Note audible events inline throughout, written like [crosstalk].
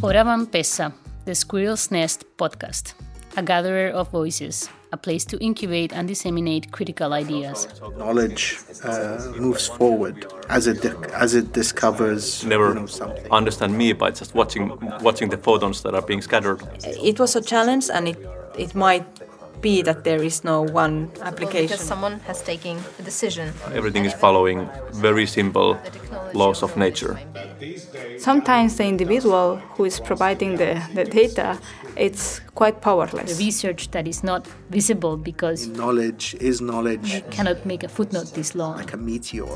Oravan Pesa, the Squirrel's Nest podcast, a gatherer of voices, a place to incubate and disseminate critical ideas. Knowledge uh, moves forward as it as it discovers never you know, something. understand me by just watching watching the photons that are being scattered. It was a challenge, and it it might be that there is no one application. Because someone has taken a decision. Everything is following very simple laws of nature. Sometimes the individual who is providing the, the data, it's quite powerless. The research that is not visible because Knowledge is knowledge you cannot make a footnote this long. like a meteor.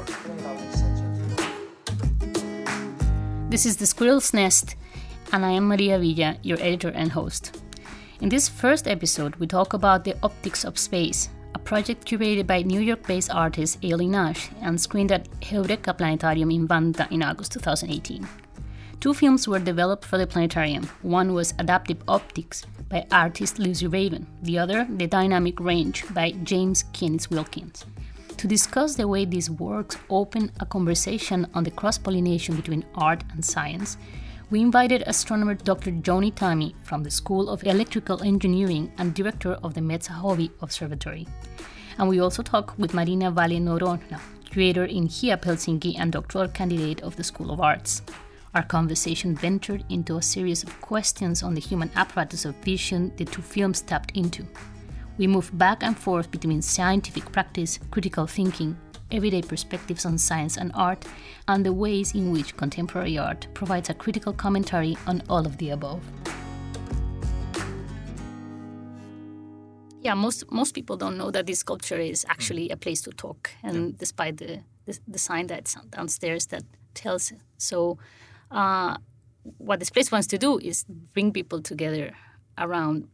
This is The Squirrel's Nest, and I am Maria Villa, your editor and host. In this first episode, we talk about The Optics of Space, a project curated by New York based artist Aily Nash and screened at Heureka Planetarium in Vantaa in August 2018. Two films were developed for the planetarium. One was Adaptive Optics by artist Lucy Raven, the other, The Dynamic Range by James Kienitz Wilkins. To discuss the way these works open a conversation on the cross pollination between art and science, we invited astronomer Dr. Joni Tammi from the School of Electrical Engineering and director of the Metsähovi Observatory. And we also talked with Marina Valle Noronha, curator in HIAP Helsinki and doctoral candidate of the School of Arts. Our conversation ventured into a series of questions on the human apparatus of vision the two films tapped into. We moved back and forth between scientific practice, critical thinking, everyday perspectives on science and art, and the ways in which contemporary art provides a critical commentary on all of the above. Yeah, most most people don't know that this sculpture is actually a place to talk, and yeah. despite the, the, the sign that's downstairs that tells it. So, uh, what this place wants to do is bring people together around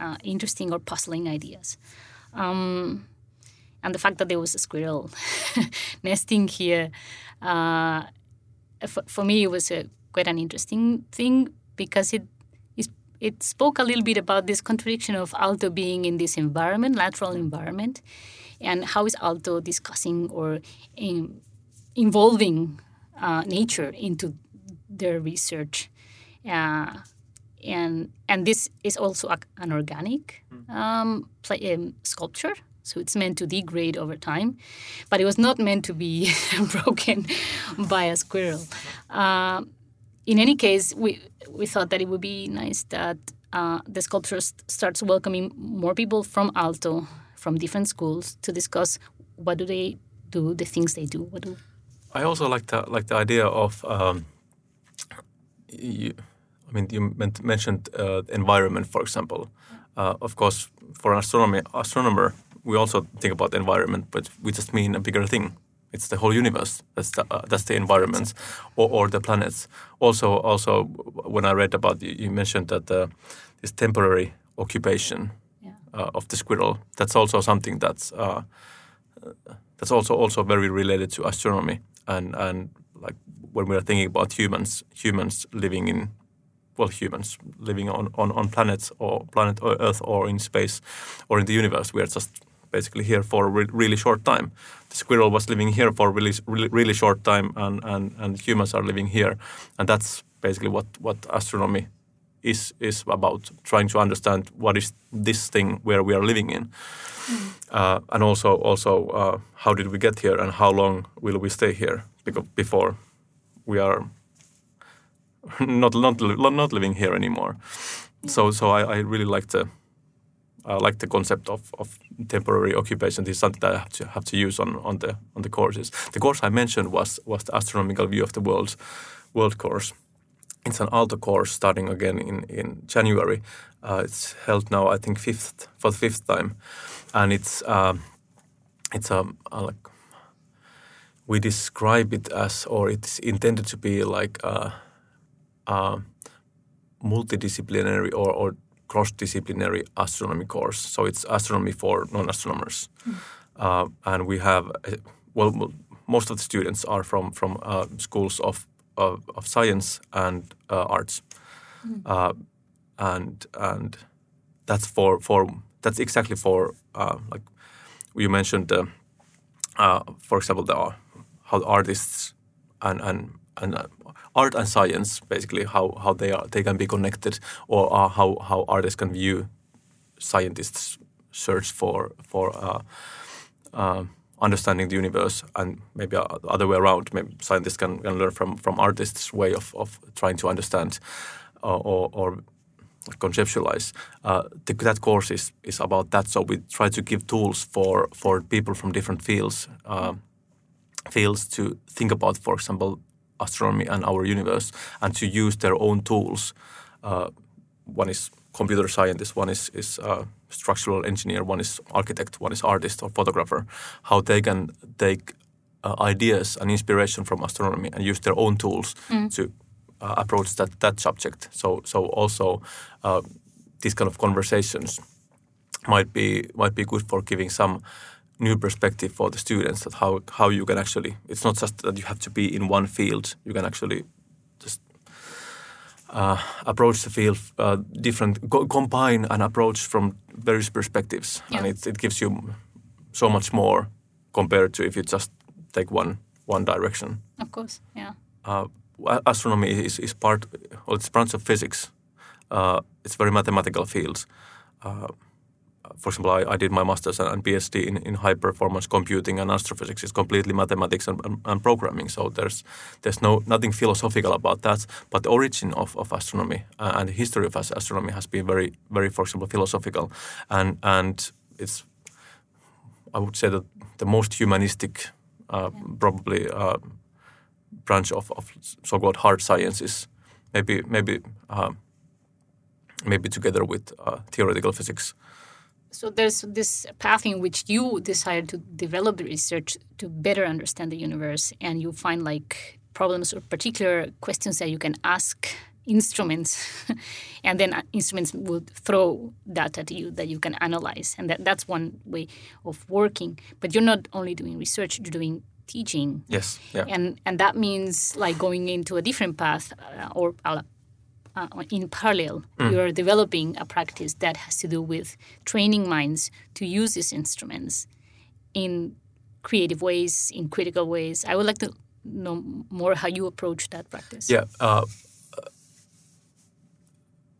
uh, interesting or puzzling ideas. Um, and the fact that there was a squirrel [laughs] nesting here, uh, for, for, me, it was a, quite an interesting thing because it it spoke a little bit about this contradiction of Aalto being in this environment, lateral environment, and how is Aalto discussing or in, involving uh, nature into their research. Uh, and and this is also a, an organic um, play, um, sculpture so it's meant to degrade over time, but it was not meant to be [laughs] broken by a squirrel. Uh, in any case, we we thought that it would be nice that uh, the sculpture starts welcoming more people from Aalto, from different schools, to discuss what do they do, the things they do. What do I also like the like the idea of. Um, you, I mean, you mentioned uh, environment, for example. Uh, of course, for an astronomy astronomer, we also think about the environment, but we just mean a bigger thing. It's the whole universe. That's the, uh, that's the environments or, or the planets. Also, also when I read about you, you mentioned that uh, this temporary occupation yeah. uh, of the squirrel. That's also something that's uh, that's also also very related to astronomy and and like when we are thinking about humans humans living in well humans living on, on, on planets or planet or Earth or in space or in the universe. We are just basically here for a re really short time. The squirrel was living here for a really, really, really short time, and, and, and humans are living here. And that's basically what, what astronomy is, is about, trying to understand what is this thing where we are living in. Mm. Uh, and also, also uh, how did we get here and how long will we stay here because before we are [laughs] not, not, not living here anymore. So, so I, I really like the I like the concept of, of temporary occupation. Is something that I have to, have to use on, on the on the courses. The course I mentioned was was the astronomical view of the world world course. It's an Aalto course starting again in in January. Uh, it's held now, I think, fifth for the fifth time, and it's uh, it's a, a like we describe it as, or it's intended to be like a, a multidisciplinary or, or cross-disciplinary astronomy course. So it's astronomy for non-astronomers, mm. uh, and we have well, most of the students are from from uh, schools of, of, of science and uh, arts, mm. and and that's for for that's exactly for uh, like you mentioned, uh, for example, the how artists and and and uh, art and science basically how, how they are they can be connected or uh, how how artists can view scientists search for for uh, uh, understanding the universe and maybe uh, the other way around. Maybe scientists can, can learn from from artists way of, of trying to understand uh, or, or conceptualize. Uh, the, that course is, is about that. So we try to give tools for for people from different fields uh, fields to think about for example astronomy and our universe and to use their own tools. Uh, one is computer scientist, one is, is uh, structural engineer, one is architect, one is artist or photographer, how they can take uh, ideas and inspiration from astronomy and use their own tools to uh, approach that, that subject. So, so also uh, these kind of conversations might be might be good for giving some new perspective for the students that how how you can actually it's not just that you have to be in one field you can actually just uh, approach the field uh, different co- combine and approach from various perspectives Yeah. and it, it gives you so much more compared to if you just take one one direction Of course, yeah. uh, astronomy is, is part, well, it's branch of physics. Uh, it's very mathematical field. For example, I, I did my master's and PhD in, in high performance computing and astrophysics. It's completely mathematics and, and, and programming. So there's there's no nothing philosophical about that. But the origin of, of astronomy uh, and the history of astronomy has been very very, for example, philosophical, and and it's I would say that the most humanistic, uh, probably uh, branch of, of so-called hard sciences, maybe maybe uh, maybe together with uh, theoretical physics. So there's this path in which you decide to develop the research to better understand the universe, and you find like problems or particular questions that you can ask instruments, [laughs] and then uh, instruments will throw data to you that you can analyze, and that, that's one way of working. But you're not only doing research; you're doing teaching. Yes, yeah, and and that means like going into a different path uh, or uh, uh, in parallel you're developing a practice that has to do with training minds to use these instruments in creative ways in critical ways i would like to know more how you approach that practice yeah. Uh, uh,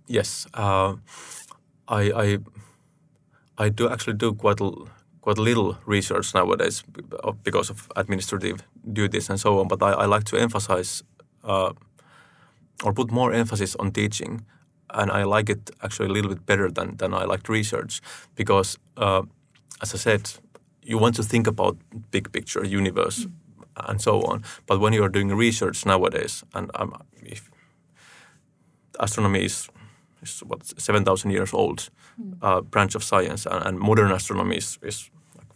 yes, uh, I, I I do actually do quite a, quite little research nowadays because of administrative duties and so on. But I, I like to emphasize uh, or put more emphasis on teaching, and I like it actually a little bit better than than I liked research because, uh, as I said, you want to think about big picture, universe, and so on. But when you are doing research nowadays, and um, if astronomy is, is what seven thousand years old uh, branch of science, and, and modern astronomy is, is like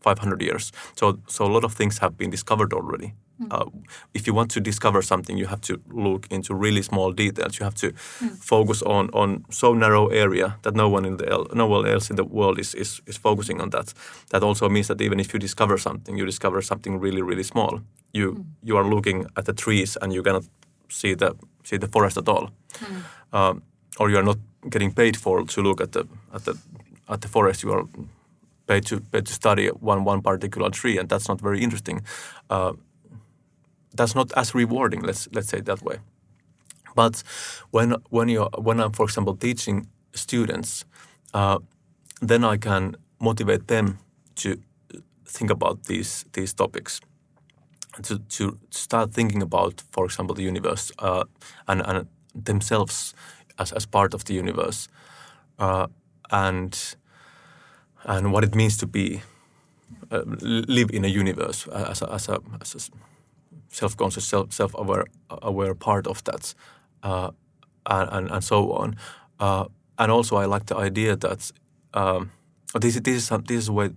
five hundred years. So so a lot of things have been discovered already. Uh, if you want to discover something, you have to look into really small details. You have to focus on on so narrow area that no one in the el- no one else in the world is, is is focusing on that. That also means that even if you discover something, you discover something really really small. You you are looking at the trees and you cannot see the see the forest at all, um, or you are not getting paid for to look at the at the at the forest. You are paid to paid to study one one particular tree, and that's not very interesting. Uh, that's not as rewarding. Let's let's say it that way. But when when you when I'm for example teaching students, uh, then I can motivate them to think about these these topics, to to start thinking about, for example, the universe uh, and and themselves as as part of the universe, uh, and and what it means to be uh, live in a universe as a, as a, as a self-conscious, self, self-aware aware part of that, uh, and, and and so on. Uh, and also, I like the idea that um, this this is this is way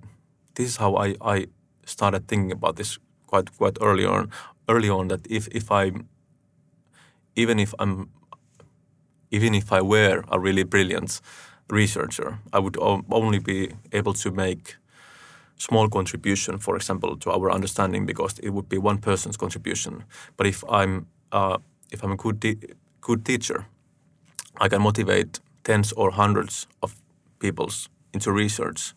this is how I, I started thinking about this quite quite early on. Early on, that if if I even if I'm even if I were a really brilliant researcher, I would only be able to make small contribution, for example, to our understanding because it would be one person's contribution. But if I'm uh, if I'm a good good teacher, I can motivate tens or hundreds of people's into research,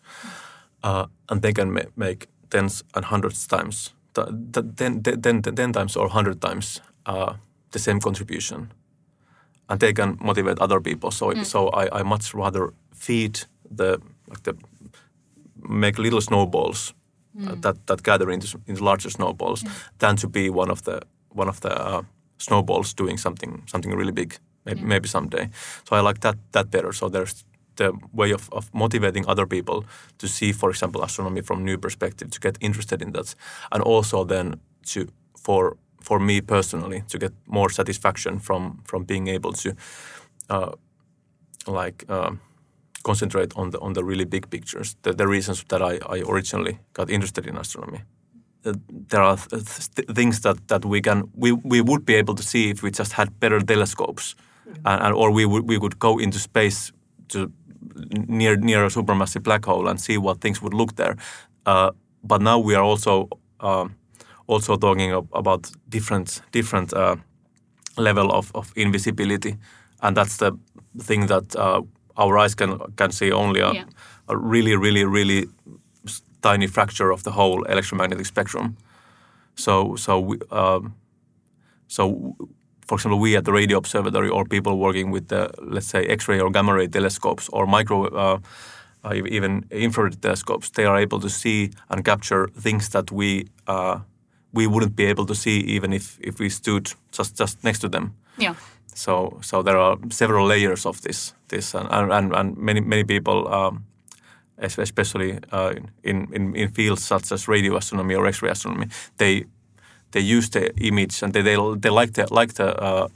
uh, and they can ma- make tens and hundreds times, th- th- ten, ten, ten, ten times or hundred times uh, the same contribution, and they can motivate other people. So so I, I much rather feed the like the make little snowballs uh, that that gather into into larger snowballs than to be one of the one of the uh, snowballs doing something something really big maybe, maybe someday. So I like that that better. So there's the way of, of motivating other people to see, for example, astronomy from new perspective, to get interested in that, and also then to for for me personally to get more satisfaction from from being able to uh, like uh, concentrate on the on the really big pictures. The, the reasons that I, I originally got interested in astronomy. Uh, there are th- th- things that, that we can we, we would be able to see if we just had better telescopes, and, and or we would we would go into space to near near a supermassive black hole and see what things would look there. Uh, but now we are also um, also talking ab- about different different uh, level of, of invisibility, and that's the thing that uh, our eyes can can see only a, Yeah. a really really really tiny fracture of the whole electromagnetic spectrum. So so we, um, so for example, we at the radio observatory or people working with the let's say X-ray or gamma ray telescopes or micro. Uh, uh, even infrared telescopes, they are able to see and capture things that we uh, we wouldn't be able to see even if, if we stood just just next to them. Yeah. So so there are several layers of this this and and, and many many people, um, especially uh, in, in in fields such as radio astronomy or X-ray astronomy, they they use the image and they they, they like the like the uh,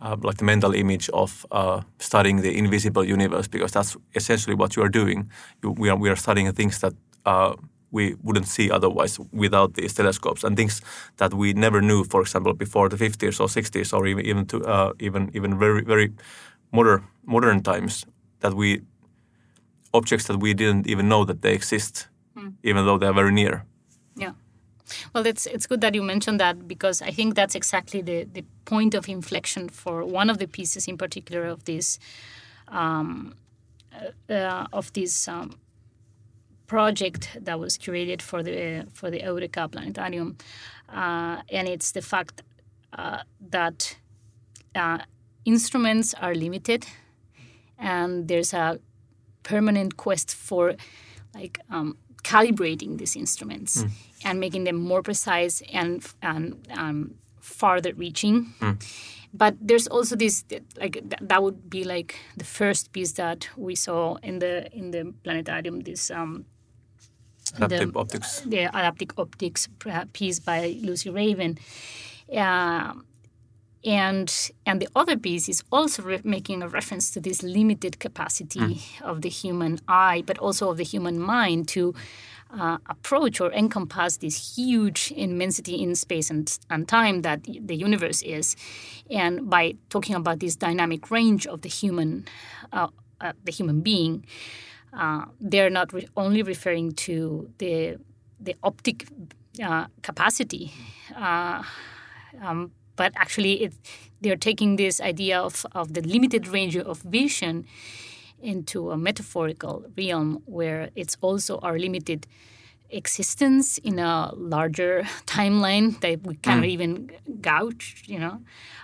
uh, like the mental image of uh, studying the invisible universe because that's essentially what you are doing. You, we are we are studying things that uh, we wouldn't see otherwise without these telescopes and things that we never knew, for example, before the 50s or 60s or even even to uh, even even very very modern modern times that we objects that we didn't even know that they exist, even though they are very near. Yeah. Well, it's it's good that you mentioned that because I think that's exactly the, the point of inflection for one of the pieces in particular of this um, uh, uh, of this um, project that was curated for the for the Heureka Planetarium, uh, and it's the fact uh, that uh, instruments are limited, and there's a permanent quest for like um, calibrating these instruments and making them more precise and and um, farther reaching. But there's also this like th- that would be like the first piece that we saw in the in the planetarium. This um, Adaptive optics. the adaptive optics uh, piece by Lucy Raven. Um, and and the other piece is also re- making a reference to this limited capacity of the human eye, but also of the human mind to uh, approach or encompass this huge immensity in space and, and time that the universe is. And by talking about this dynamic range of the human, uh, uh, the human being, uh, they're not re- only referring to the the optic uh, capacity, uh, um, but actually it, they're taking this idea of, of the limited range of vision into a metaphorical realm where it's also our limited existence in a larger [laughs] timeline that we cannot even gouge, you know,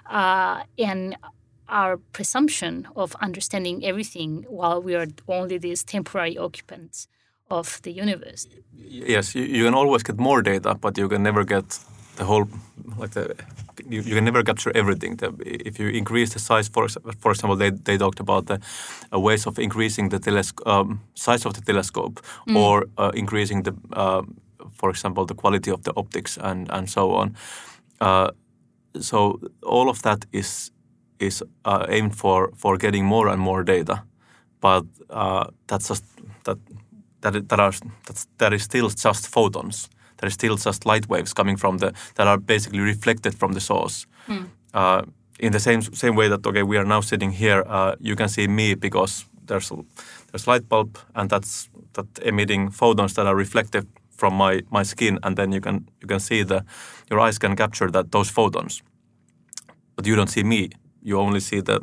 uh, and our presumption of understanding everything while we are only these temporary occupants of the universe. Yes, you, you can always get more data, but you can never get the whole like the you, you can never capture everything. The, if you increase the size, for for example, they, they talked about the uh, ways of increasing the telesc- um, size of the telescope or uh, increasing the, uh, for example, the quality of the optics and and so on. Uh, so all of that is is uh, aimed for for getting more and more data, but uh, that's just that that that are that's, that is still just photons. That is still just light waves coming from the that are basically reflected from the source. Uh, in the same same way that okay, we are now sitting here. Uh, you can see me because there's a, there's light bulb and that's that emitting photons that are reflected from my my skin, and then you can you can see the your eyes can capture that those photons but you don't see me. You only see the,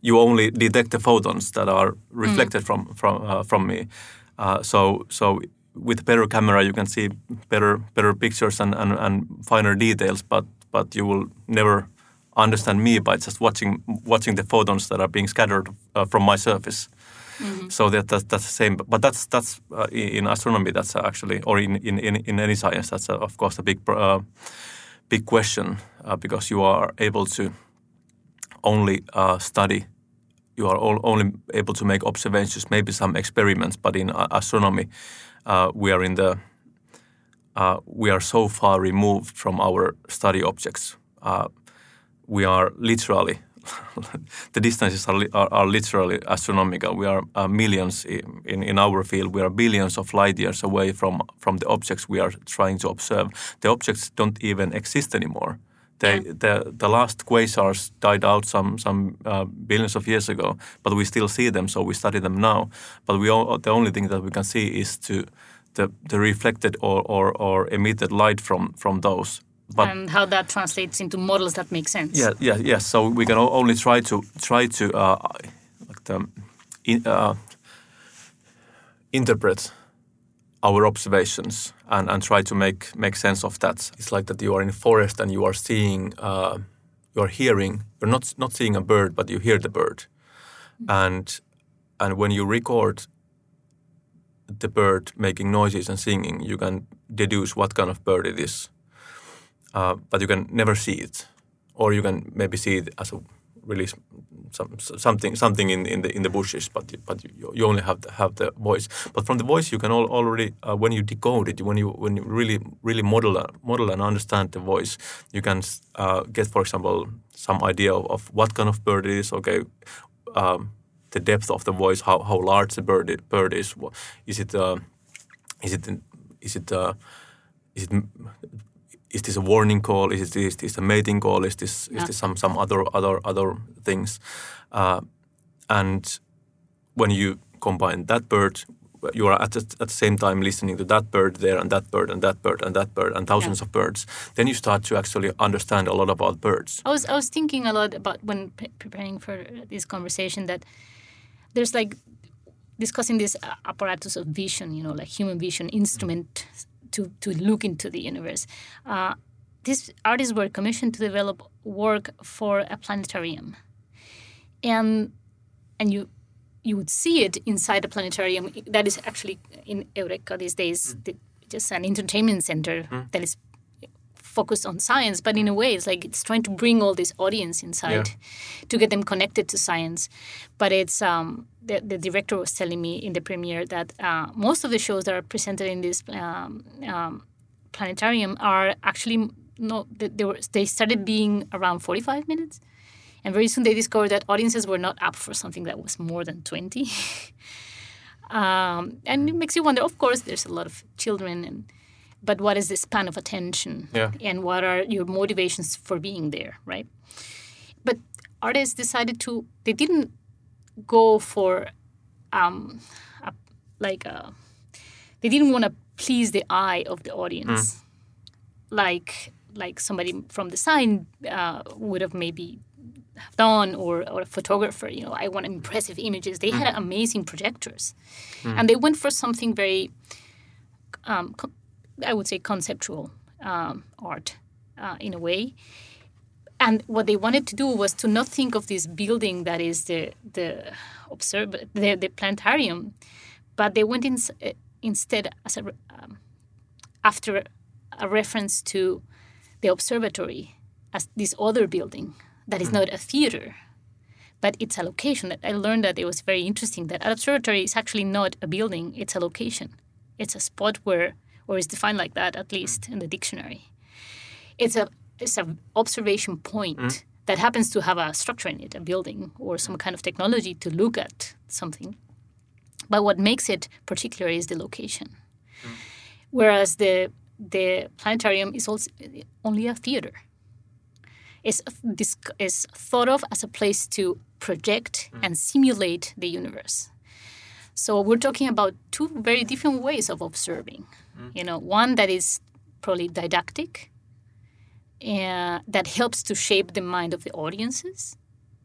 you only detect the photons that are reflected from from uh, from me. Uh, so so with better camera, you can see better better pictures and, and, and finer details. But but you will never understand me by just watching watching the photons that are being scattered uh, from my surface. So that, that that's the same. But that's that's uh, in astronomy. That's actually, or in in, in, in any science, that's uh, of course a big uh, big question uh, because you are able to only uh, study. You are all, only able to make observations, maybe some experiments. But in uh, astronomy, uh, we are in the uh, we are so far removed from our study objects. Uh, we are literally [laughs] the distances are, are, are literally astronomical. We are uh, millions in, in our field. We are billions of light years away from from the objects we are trying to observe. The objects don't even exist anymore. They, the the last quasars died out some some uh, billions of years ago, but we still see them, so we study them now. But we all, the only thing that we can see is to the, the reflected or, or, or emitted light from from those. But and how that translates into models that make sense. yeah, yeah, yes. So we can only try to try to uh, like the, in, uh, interpret our observations and, and try to make make sense of that. It's like that you are in a forest and you are seeing, uh, you are hearing. You're not not seeing a bird, but you hear the bird, and and when you record the bird making noises and singing, you can deduce what kind of bird it is uh, but you can never see it, or you can maybe see it as a really some, something something in, in the in the bushes, but you- but you, you only have the, have the voice. But from the voice, you can al- already uh, when you decode it, when you when you really really model uh, model and understand the voice, you can uh, get, for example, some idea of, of what kind of bird it is. Okay. Um, the depth of the voice, how, how large the bird, i- bird is, is it uh, is it is it uh, is it is this a warning call? Is this, is this a mating call? Is this Yeah. is this some some other other other things? Uh, and when you combine that bird, you are at the, at the same time listening to that bird there and that bird and that bird and that bird and thousands Yeah. of birds. Then you start to actually understand a lot about birds. I was I was thinking a lot about when pre- preparing for this conversation that there's like discussing this apparatus of vision, you know, like human vision instrument to to look into the universe. Uh, these artists were commissioned to develop work for a planetarium, and and you you would see it inside a planetarium. That is actually in Heureka these days, the- just an entertainment center that is focused on science, but in a way, it's like it's trying to bring all this audience inside to get them connected to science. But it's um, the, the director was telling me in the premiere that uh, most of the shows that are presented in this um, um, planetarium are actually no, they, they were they started being around forty five minutes. And very soon they discovered that audiences were not up for something that was more than 20. [laughs] um, and it makes you wonder, of course, there's a lot of children, and but what is the span of attention? Yeah. And what are your motivations for being there, right? But artists decided to, they didn't go for um, a, like a, they didn't want to please the eye of the audience like like somebody from design uh, would have maybe have done or, or a photographer you know i want impressive images they had amazing projectors and they went for something very um, co- i would say conceptual um, art uh, in a way and what they wanted to do was to not think of this building that is the the observ the, the planetarium but they went in, instead as a, um, after a reference to the observatory as this other building that is not a theater, but it's a location. That I learned that it was very interesting that an observatory is actually not a building; it's a location. It's a spot where, or is defined like that at least mm. in the dictionary. It's a it's an observation point mm. that happens to have a structure in it, a building or some kind of technology to look at something. But what makes it particular is the location. Mm. Whereas the the planetarium is also only a theater. It's, this is thought of as a place to project and simulate the universe. So we're talking about two very different ways of observing. You know, one that is probably didactic, uh, that helps to shape the mind of the audiences.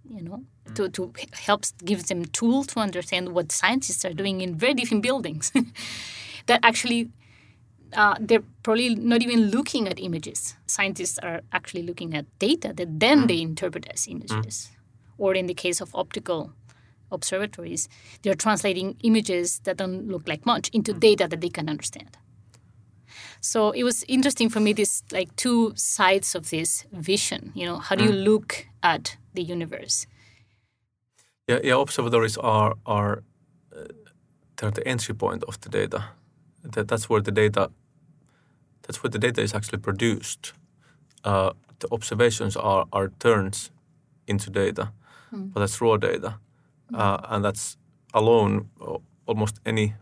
You know, to, to helps gives them tools to understand what scientists are doing in very different buildings. [laughs] that actually uh, they're probably not even looking at images. Scientists are actually looking at data that then they interpret as images. Or in the case of optical observatories, they're translating images that don't look like much into data that they can understand. So it was interesting for me this like two sides of this vision. You know, how do you look at the universe? Yeah, yeah. Observatories are are uh, they're the entry point of the data. That, that's where the data. That's where the data is actually produced. Uh, the observations are are turns into data, but that's raw data, uh, and that's alone uh, almost any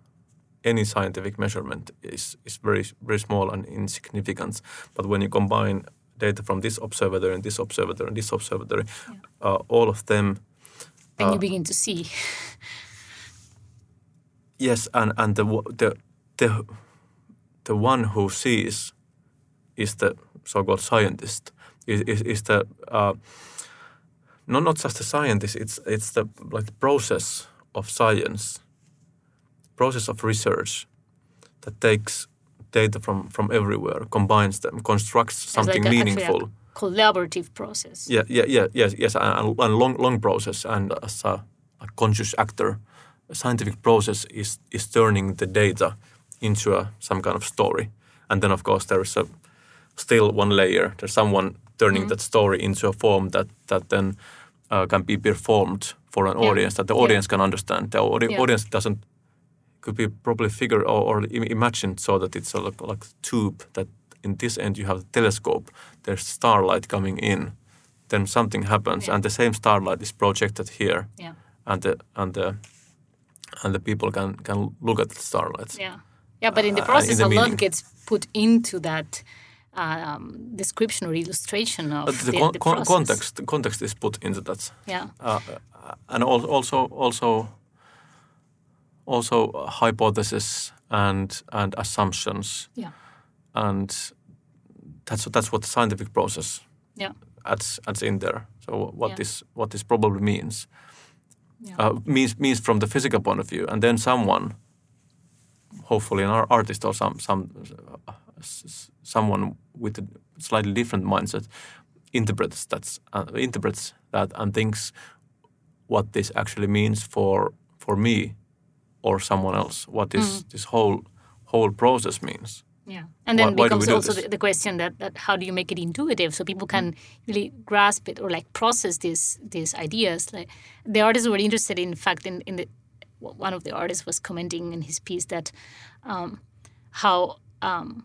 any scientific measurement is is very very small and insignificant. But when you combine data from this observatory and this observatory and this observatory, uh, all of them Then Uh, you begin to see. [laughs] Yes, and and the the the the one who sees is the so-called scientist. Is is, is the uh, not not just the scientist. It's it's the like the process of science, process of research that takes data from from everywhere, combines them, constructs something like a- meaningful. a collaborative process. Yeah, yeah, yeah, yes, yes, and, and long, long process. And as a, a conscious actor, a scientific process is is turning the data into a, some kind of story. And then, of course, there is a still one layer. There's someone turning that story into a form that that then uh, can be performed for an Yeah. audience that the Yeah. audience can understand. The audi- Yeah. audience doesn't could be probably figured or, or imagined so that it's a like, like tube that in this end you have the telescope. There's starlight coming in, then something happens, Yeah. and the same starlight is projected here, Yeah. and the and the and the people can can look at the starlight. Yeah. Yeah, but in the Uh, process, in the a lot gets put into that um, description or illustration of But the, the, con- the process. context the context is put into that, Yeah. uh, and al- also also also hypothesis and and assumptions, Yeah. and that's that's what the scientific process Yeah. adds adds in there. So what Yeah. this what this probably means Yeah. uh, means means from the physical point of view, and then someone, hopefully an artist or some some someone with a slightly different mindset, interprets that uh, interprets that and thinks what this actually means for for me or someone else. What this Mm. this whole whole process means. Yeah, and then Why- why becomes do also the, the question that, that how do you make it intuitive so people can really grasp it or like process these these ideas. Like the artists were interested, in fact, in in the one of the artists was commenting in his piece that um, how um,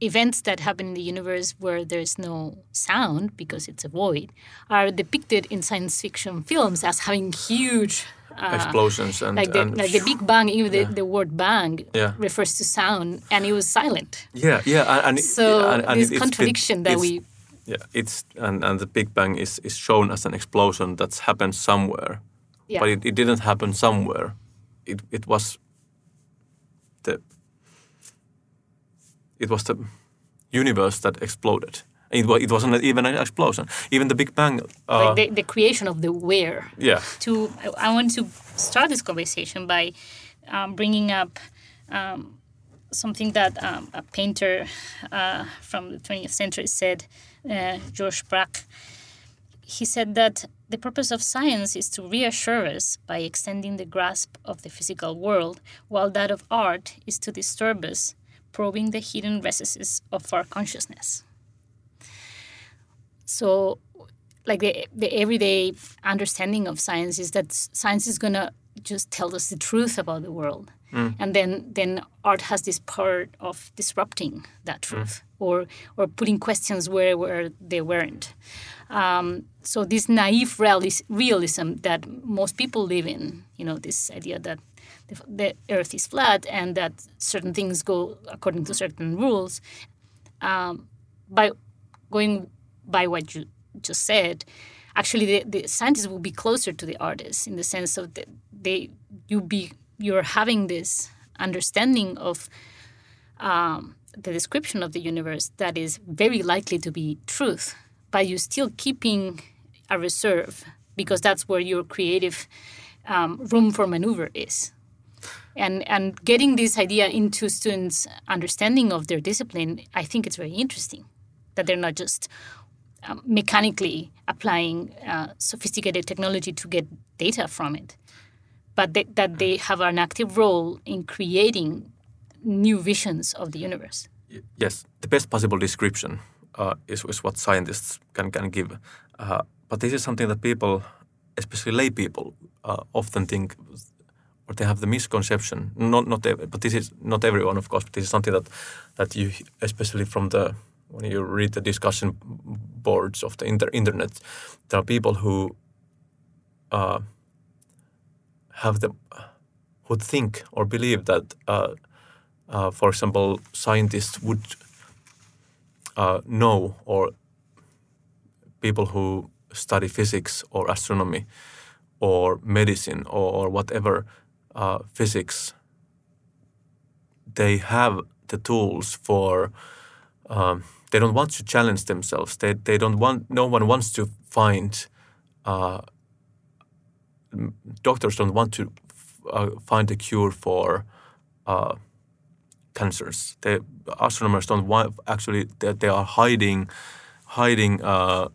events that happen in the universe where there's no sound because it's a void are depicted in science fiction films as having huge Explosions and, Uh, like the, and like the Big Bang, even the, the word bang Yeah. refers to sound, and it was silent. yeah yeah and, and So and, and this it- it's- contradiction it- that it's- we Yeah, it's and, and the Big Bang is, is shown as an explosion that's happened somewhere, yeah but it, it didn't happen somewhere. It it was the it was the universe that exploded. It it wasn't even an explosion. Even the Big Bang. Uh, like the, the creation of the where. yeah, To I want to start this conversation by um, bringing up um, something that um, a painter uh, from the 20th century said, uh, Georges Braque. He said that the purpose of science is to reassure us by extending the grasp of the physical world, while that of art is to disturb us, probing the hidden recesses of our consciousness. So, like the the everyday understanding of science is that science is gonna just tell us the truth about the world, and then then art has this part of disrupting that truth or or putting questions where where they weren't. Um, so this naive realis- realism that most people live in, you know, this idea that the, the Earth is flat and that certain things go according to certain rules, um, by going by what you just said, actually the, the scientists will be closer to the artists in the sense of that they you be you're having this understanding of um, the description of the universe that is very likely to be truth, but you're still keeping a reserve because that's where your creative um, room for maneuver is. And and getting this idea into students' understanding of their discipline, I think it's very interesting that they're not just um, mechanically applying uh, sophisticated technology to get data from it, but they, that they have an active role in creating new visions of the universe. Yes, the best possible description uh, is, is what scientists can, can give. Uh, but this is something that people, especially lay people, uh, often think or they have the misconception. Not not but this is not everyone, of course. But this is something that that you, especially from the when you read the discussion boards of the inter- internet, there are people who uh, have the who think or believe that, uh, uh, for example, scientists would uh, know or people who study physics or astronomy or medicine or, or whatever uh, physics, they have the tools for. Um, they don't want to challenge themselves. They they don't want. No one wants to find. Uh, doctors don't want to uh, find a cure for uh, cancers. They, astronomers don't want. Actually, they, they are hiding, hiding uh,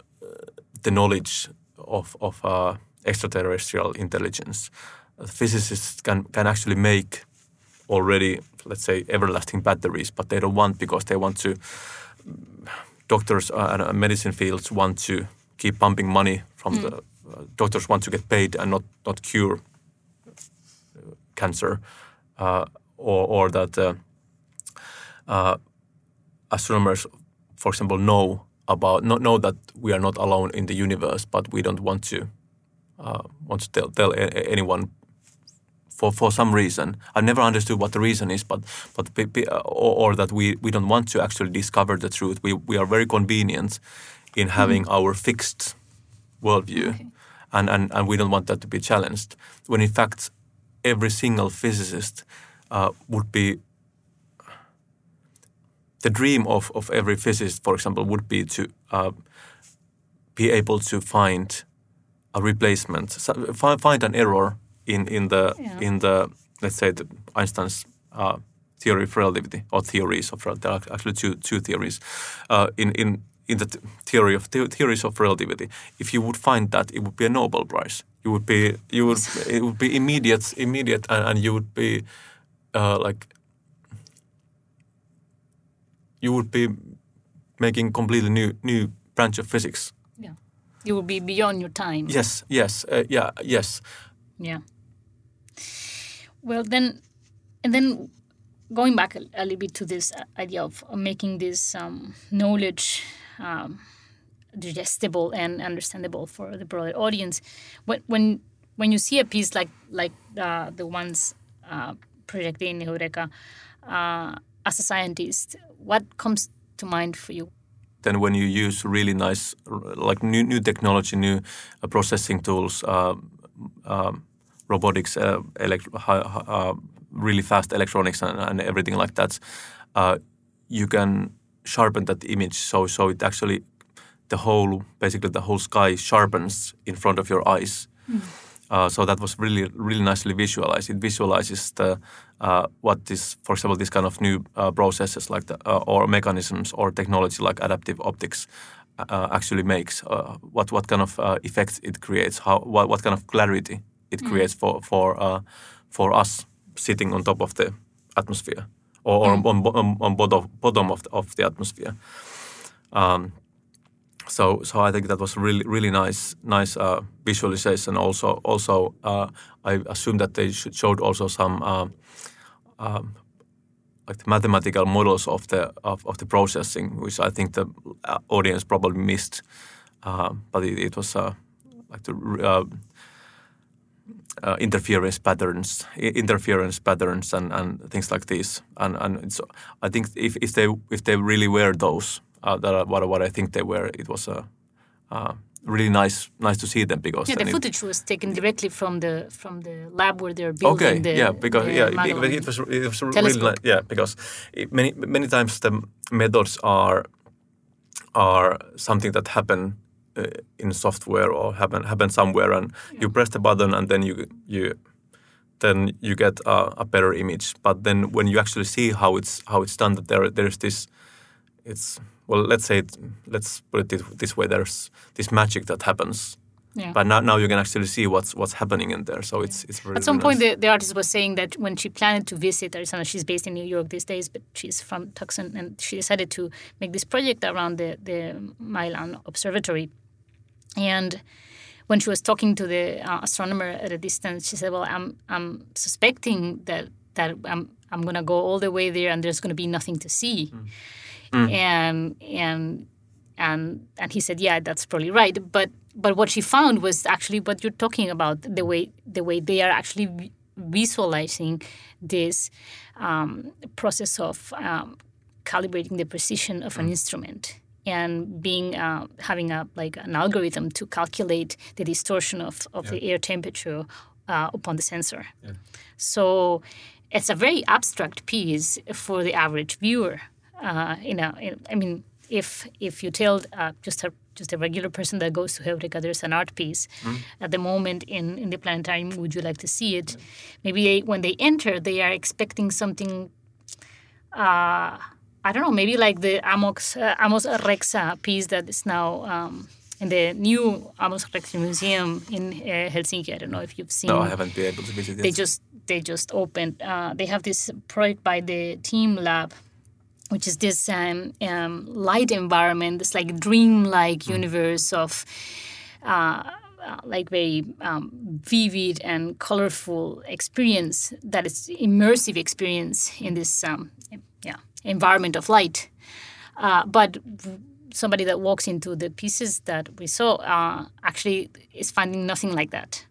the knowledge of of uh, extraterrestrial intelligence physicists can, can actually make already, let's say, everlasting batteries, but they don't want because they want to, doctors and medicine fields want to keep pumping money from mm. the, uh, doctors want to get paid and not, not cure cancer, uh, or, or that uh, uh, astronomers, for example, know about, not know that we are not alone in the universe, but we don't want to uh, want to tell, tell anyone for, for some reason. I've never understood what the reason is, but but or, or, that we, we don't want to actually discover the truth. We we are very convenient in having mm. our fixed worldview, okay. and, and and we don't want that to be challenged. When in fact, every single physicist uh, would be the dream of, of every physicist, for example, would be to uh, be able to find a replacement, find an error in in the yeah. in the let's say the Einstein's uh, theory of relativity or theories of relativity, there are actually two two theories uh, in in in the theory of the theories of relativity. If you would find that, it would be a Nobel Prize. You would be you would [laughs] it would be immediate immediate and, and you would be uh, like you would be making completely new new branch of physics. Yeah, you would be beyond your time. Yes, yes, uh, yeah, yes. Yeah. Well, then, and then going back a, a little bit to this idea of making this um, knowledge um, digestible and understandable for the broader audience, when when when you see a piece like like uh, the ones uh, projected in Heureka, uh, as a scientist, what comes to mind for you? Then, when you use really nice, like new new technology, new uh, processing tools. Uh, um, robotics, uh, elect- uh, really fast electronics, and, and everything like that, uh, you can sharpen that image so so it actually the whole basically the whole sky sharpens in front of your eyes. Mm. Uh, so that was really really nicely visualized. It visualizes the uh, what this, for example, this kind of new uh, processes like the, or mechanisms or technology like adaptive optics actually makes. what what kind of effects it creates? How what, what kind of clarity it mm. creates for for uh, for us sitting on top of the atmosphere or, or mm. on, on, on bottom, bottom of the, of the atmosphere. Um, so so I think that was really really nice nice uh, visualization. Also also uh, I assume that they showed also some uh, um, like the mathematical models of the of, of the processing, which I think the uh, audience probably missed. Uh, but it, it was uh, like the uh, interference patterns, interference patterns, and, and things like this. And and so I think if, if they if they really were those, uh, that are what what I think they were, it was a. Uh, really nice nice to see them because yeah the footage was taken directly from the from the lab where they're building okay the, yeah because yeah it, was it was really nice, yeah because it, many many times the methods are are something that happen Uh, in software or happen happen somewhere, and yeah. you press the button, and then you you then you get a, a better image. But then when you actually see how it's how it's done, that there there's this, it's well, let's say it, let's put it this- this way: there's this magic that happens. Yeah. But now, now you can actually see what's what's happening in there. So it's it's really, At some really point, nice. the, the artist was saying that when she planned to visit Arizona, she's based in New York these days, but she's from Tucson, and she decided to make this project around the, the Milan Observatory. And when she was talking to the uh, astronomer at a distance, she said, "Well, I'm I'm suspecting that that I'm I'm gonna go all the way there, and there's gonna be nothing to see." And and and and he said, "Yeah, that's probably right." But but what she found was actually what you're talking about the way the way they are actually visualizing this um, process of um, calibrating the precision of an instrument and being uh, having a like an algorithm to calculate the distortion of, of the air temperature uh, upon the sensor. So it's a very abstract piece for the average viewer. Uh, you know, I mean, if if you tell uh, just a just a regular person that goes to Heureka, there's an art piece at the moment in, in the planetarium. Would you like to see it? Maybe they, when they enter, they are expecting something. Uh, I don't know, maybe like the Amos uh, Amos Rexa piece that is now um, in the new Amos Rexa Museum in uh, Helsinki. I don't know if you've seen. no, I haven't been able to visit it. They just they just opened. Uh, they have this project by the teamLab, which is this um, um, light environment, this like dream-like universe of. Uh, uh, like very um, vivid and colorful experience that is immersive experience in this um, environment of light. Uh, but somebody that walks into the pieces that we saw uh, actually is finding nothing like that.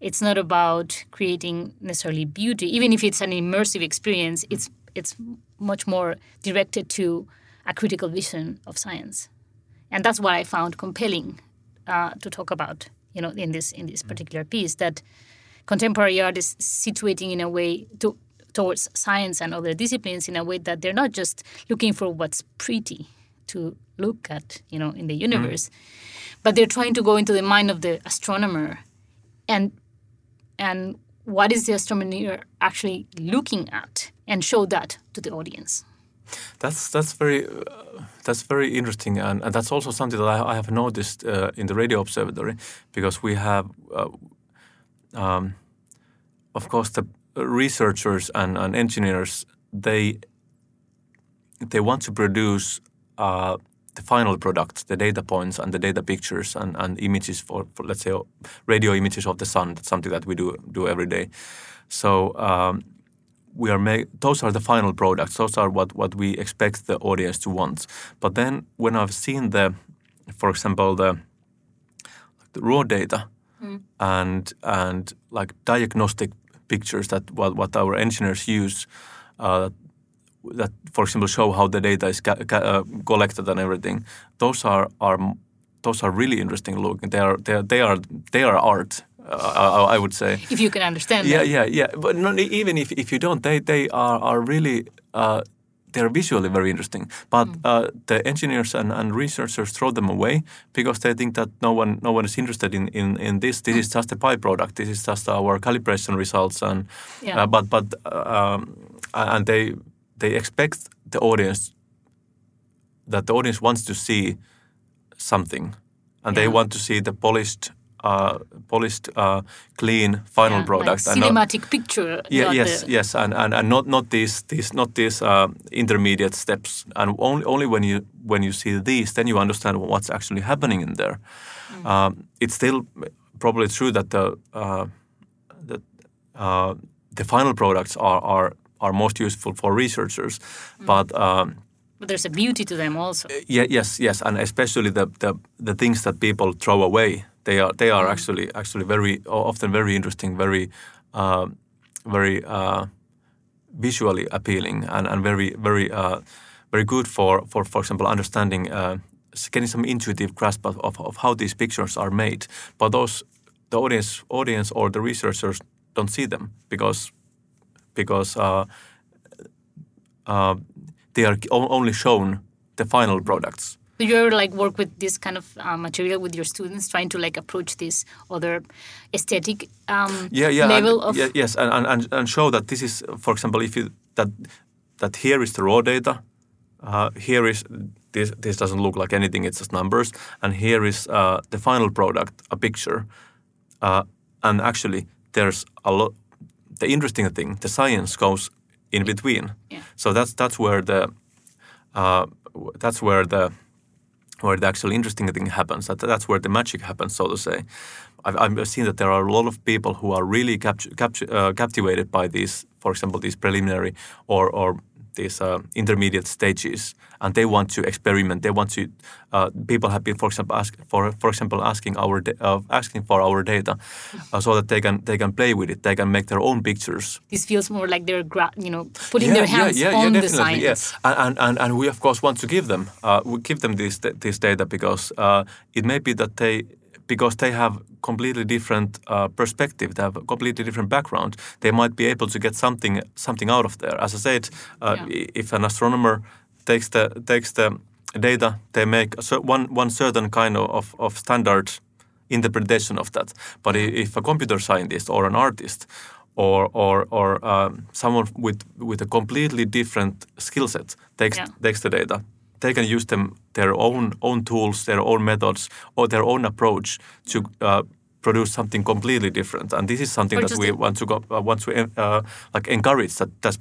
It's not about creating necessarily beauty. Even if it's an immersive experience it's it's much more directed to a critical vision of science. And that's what I found compelling uh, to talk about, you know, in this in this particular piece that contemporary art is situating in a way to, towards science and other disciplines in a way that they're not just looking for what's pretty to look at, you know, in the universe, but they're trying to go into the mind of the astronomer and and what is the astronomer actually looking at and show that to the audience. That's that's very uh, that's very interesting, and, and that's also something that I, I have noticed uh, in the radio observatory because we have, uh, um, of course, the researchers and, and engineers they they want to produce uh, the final product, the data points and the data pictures and, and images for, for let's say radio images of the sun. That's something that we do do every day. So. Um, we are make, those are the final products. Those are what, what we expect the audience to want. But then when I've seen the, for example, the, the raw data and and like diagnostic pictures that what, what our engineers use, uh, that for example show how the data is uh, collected and everything. Those are are those are really interesting looking. They are they are they are, they are art. Uh, I, I would say. If you can understand Yeah, that. yeah, yeah. But not, even if, if you don't, they they are are really uh, they're visually very interesting. But uh, the engineers and, and researchers throw them away because they think that no one no one is interested in, in, in this. This is just a byproduct. This is just our calibration results. And Yeah. uh, but but um, and they they expect the audience that the audience wants to see something, and they want to see the polished. Uh, polished, uh, clean final Yeah, product, like and not- cinematic picture. yeah, yes, the- yes, and, and, and not not these these not these uh, intermediate steps, and only only when you when you see these, then you understand what's actually happening in there. Um, it's still probably true that the uh, that uh, the final products are are are most useful for researchers, but. Um, But there's a beauty to them also. yeah, yes, yes, and especially the, the the things that people throw away. They are they are actually actually very often very interesting, very uh, very uh, visually appealing, and, and very very uh, very good for, for for example understanding uh, getting some intuitive grasp of, of, of how these pictures are made. But those the audience audience or the researchers don't see them because because uh, uh, they are only shown the final products. Do you ever like work with this kind of uh, material with your students, trying to like approach this other aesthetic um, yeah, yeah, level and, of? yeah, yes, and, and and show that this is, for example, if you that that here is the raw data, uh, here is this this doesn't look like anything; it's just numbers, and here is uh, the final product, a picture, uh, and actually there's a lot. The interesting thing, the science goes in between. Yeah. So that's that's where the uh, that's where the where the actual interesting thing happens. That, that's where the magic happens, so to say. I've, I've seen that there are a lot of people who are really captu- captu- uh, captivated by these, for example, these preliminary or, or these uh, intermediate stages, and they want to experiment. They want to. Uh, people have been, for example, ask, for for example, asking our uh, asking for our data, uh, so that they can they can play with it. They can make their own pictures. this feels more like they're you know putting their hands on the science. Yeah. And, and, and we of course want to give them uh, we give them this this data because uh, it may be that they because they have completely different uh, perspective, they have a completely different background. They might be able to get something something out of there. As I said, uh, Yeah. if an astronomer takes the takes the data, they make a one one certain kind of, of, of standard interpretation of that. But if a computer scientist or an artist or or or um, someone with with a completely different skill set takes Yeah. takes the data, they can use them their own own tools, their own methods, or their own approach to uh, produce something completely different. And this is something Or that we want to go, uh, want to uh, like encourage that that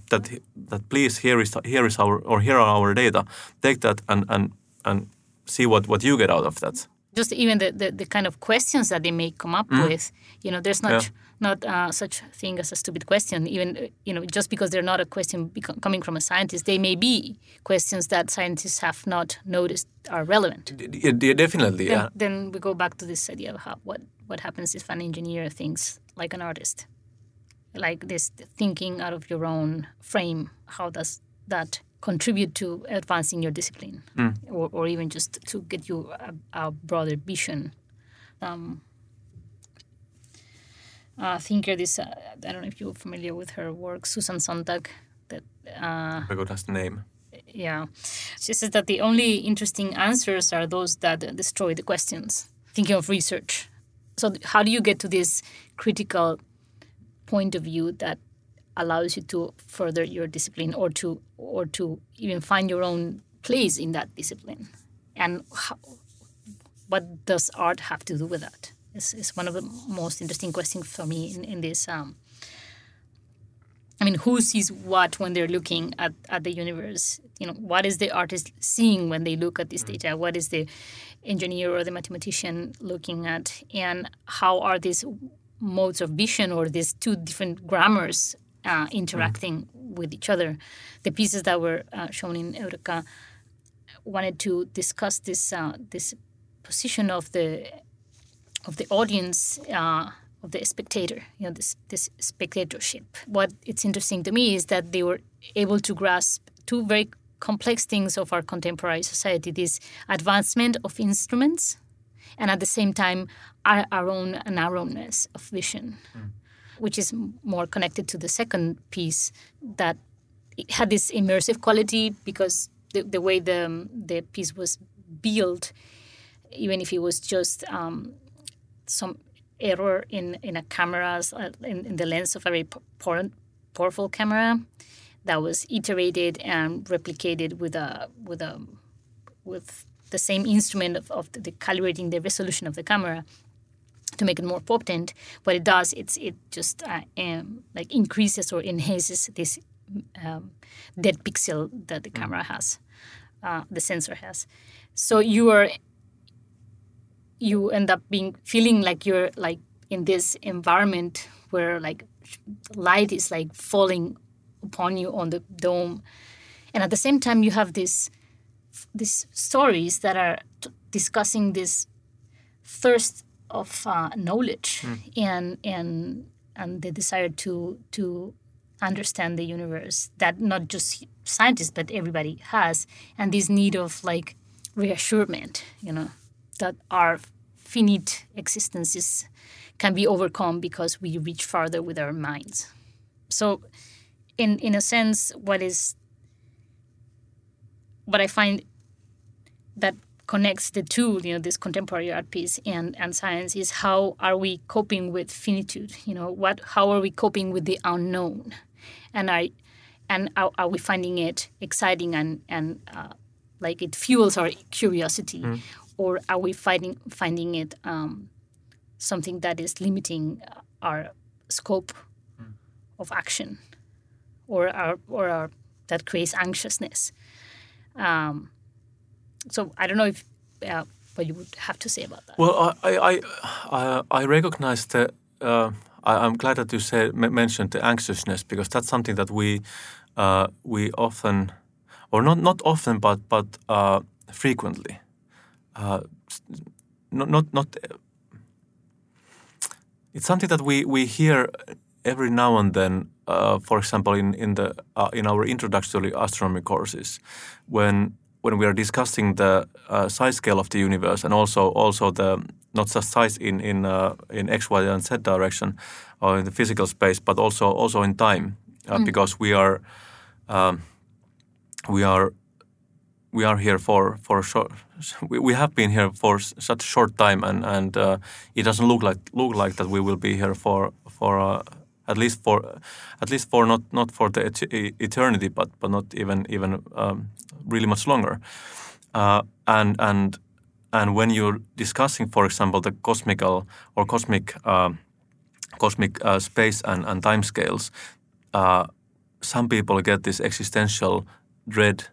that please here is here is our or here are our data. Take that and and and see what what you get out of that. just even the, the, the kind of questions that they may come up with you know there's not. Yeah. Not uh, such thing as a stupid question. Even uh, you know just because they're not a question coming from a scientist they may be questions that scientists have not noticed are relevant. Yeah, definitely. then, Yeah. then we go back to this idea of how, what what happens if an engineer thinks like an artist? Like this thinking out of your own frame how does that contribute to advancing your discipline? Or, or even just to get you a, a broader vision? Um, thinker this uh, i don't know if you're familiar with her work susan sontag that uh, I got the name. yeah. She says that the only interesting answers are those that destroy the questions. Thinking of research. So, how do you get to this critical point of view that allows you to further your discipline or to or to even find your own place in that discipline? And how, what does art have to do with that? Is is one of the most interesting questions for me in, in this um, I mean, who sees what when they're looking at, at the universe? You know, what is the artist seeing when they look at this data? What is the engineer or the mathematician looking at? And how are these modes of vision or these two different grammars uh, interacting with each other? The pieces that were uh, shown in Heureka wanted to discuss this uh, this position of the of the audience uh, of the spectator you know this this spectatorship. What it's interesting to me is that they were able to grasp two very complex things of our contemporary society this advancement of instruments and at the same time our, our own narrowness of vision which is more connected to the second piece that it had this immersive quality because the, the way the the piece was built even if it was just um, some error in in a camera's uh, in, in the lens of a very por- powerful camera that was iterated and replicated with a with a with the same instrument of, of the, the calibrating the resolution of the camera to make it more potent. What it does it's it just uh, um, like increases or enhances this um, dead pixel that the camera has uh, the sensor has. So you are you end up being feeling like you're like in this environment where like light is like falling upon you on the dome. And at the same time you have this these stories that are t- discussing this thirst of uh, knowledge and and and the desire to to understand the universe that not just scientists but everybody has and this need of like reassurement you know that our finite existences can be overcome because we reach farther with our minds so in in a sense what is what i find that connects the two, you know, this contemporary art piece and, and science is how are we coping with finitude? You know, what how are we coping with the unknown? And I and are, are we finding it exciting and and uh, like it fuels our curiosity, or are we finding finding it um, something that is limiting our scope of action, or our or our that creates anxiousness? Um, so I don't know if uh, what you would have to say about that. Well, I I I, I recognize that. Uh, I, I'm glad that you said m- mentioned the anxiousness because that's something that we uh, we often, or not not often, but but uh, frequently, uh, not not not. It's something that we we hear every now and then. Uh, for example, in in the uh, in our introductory astronomy courses, when when we are discussing the uh, size scale of the universe and also also the not just size in in uh, in x, y, and z direction or in the physical space, but also also in time, uh, because we are um, we are we are here for for short. We, have been here for such a short time, and and uh, it doesn't look like look like that we will be here for for uh, at least for at least for not not for the et- eternity, but but not even even um, really much longer. Uh, and and and when you're discussing, for example, the cosmical or cosmic uh, cosmic uh, space and and time scales, uh, some people get this existential dread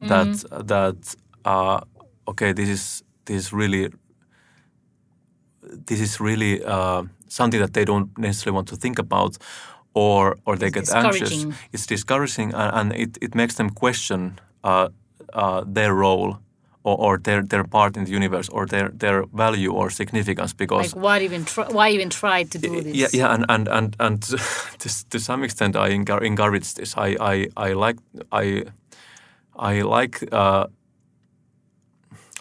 that that uh, okay, this is this is really this is really uh, something that they don't necessarily want to think about, or or they get anxious. It's discouraging, and, and it, it makes them question uh, uh, their role. Or, or their, their part in the universe, or their, their value or significance, because Like why even try, why even try to do this? yeah, yeah, and and and and [laughs] to, to some extent, I encourage this. I I I like I I like. Uh,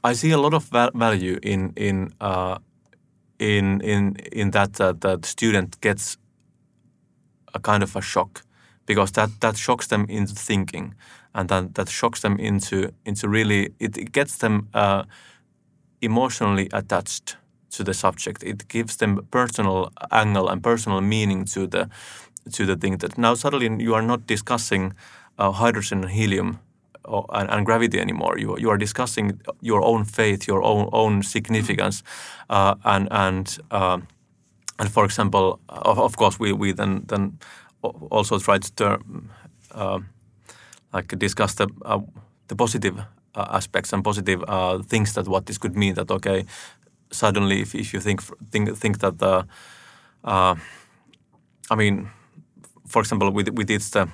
I see a lot of val- value in in uh, in in in that uh, that student gets a kind of a shock because that that shocks them into thinking and that that shocks them into into really it, it gets them uh, emotionally attached to the subject. It gives them personal angle and personal meaning to the to the thing that now suddenly you are not discussing uh, hydrogen and helium and, and gravity anymore. You you are discussing your own faith, your own own significance, uh, and and uh, and for example, of, of course, we we then then also try to term, uh, like discuss the uh, the positive uh, aspects and positive uh, things that what this could mean. That okay, suddenly if, if you think think think that the, I mean, for example, we we did the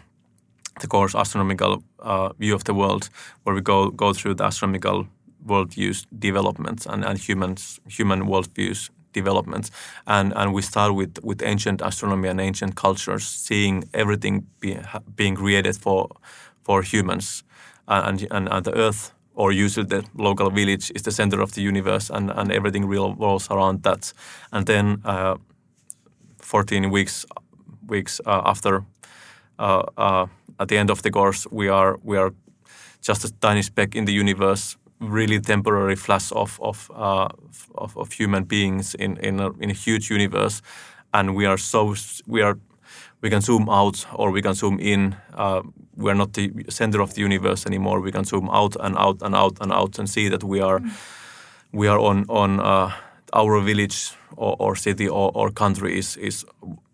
the course astronomical uh, view of the world, where we go go through the astronomical worldviews developments and, and humans human worldviews developments, and and we start with with ancient astronomy and ancient cultures, seeing everything be, being created for for humans, and and, and the Earth. Or usually the local village is the center of the universe, and, and everything revolves around that. And then, uh, 14 weeks weeks uh, after uh, uh, at the end of the course, we are we are just a tiny speck in the universe, really temporary flash of of uh, of, of human beings in in a, in a huge universe, and we are so we are we can zoom out or we can zoom in. Uh, we are not the center of the universe anymore. We can zoom out and out and out and out and see that we are we are on on uh, our village or, or city or, or country is is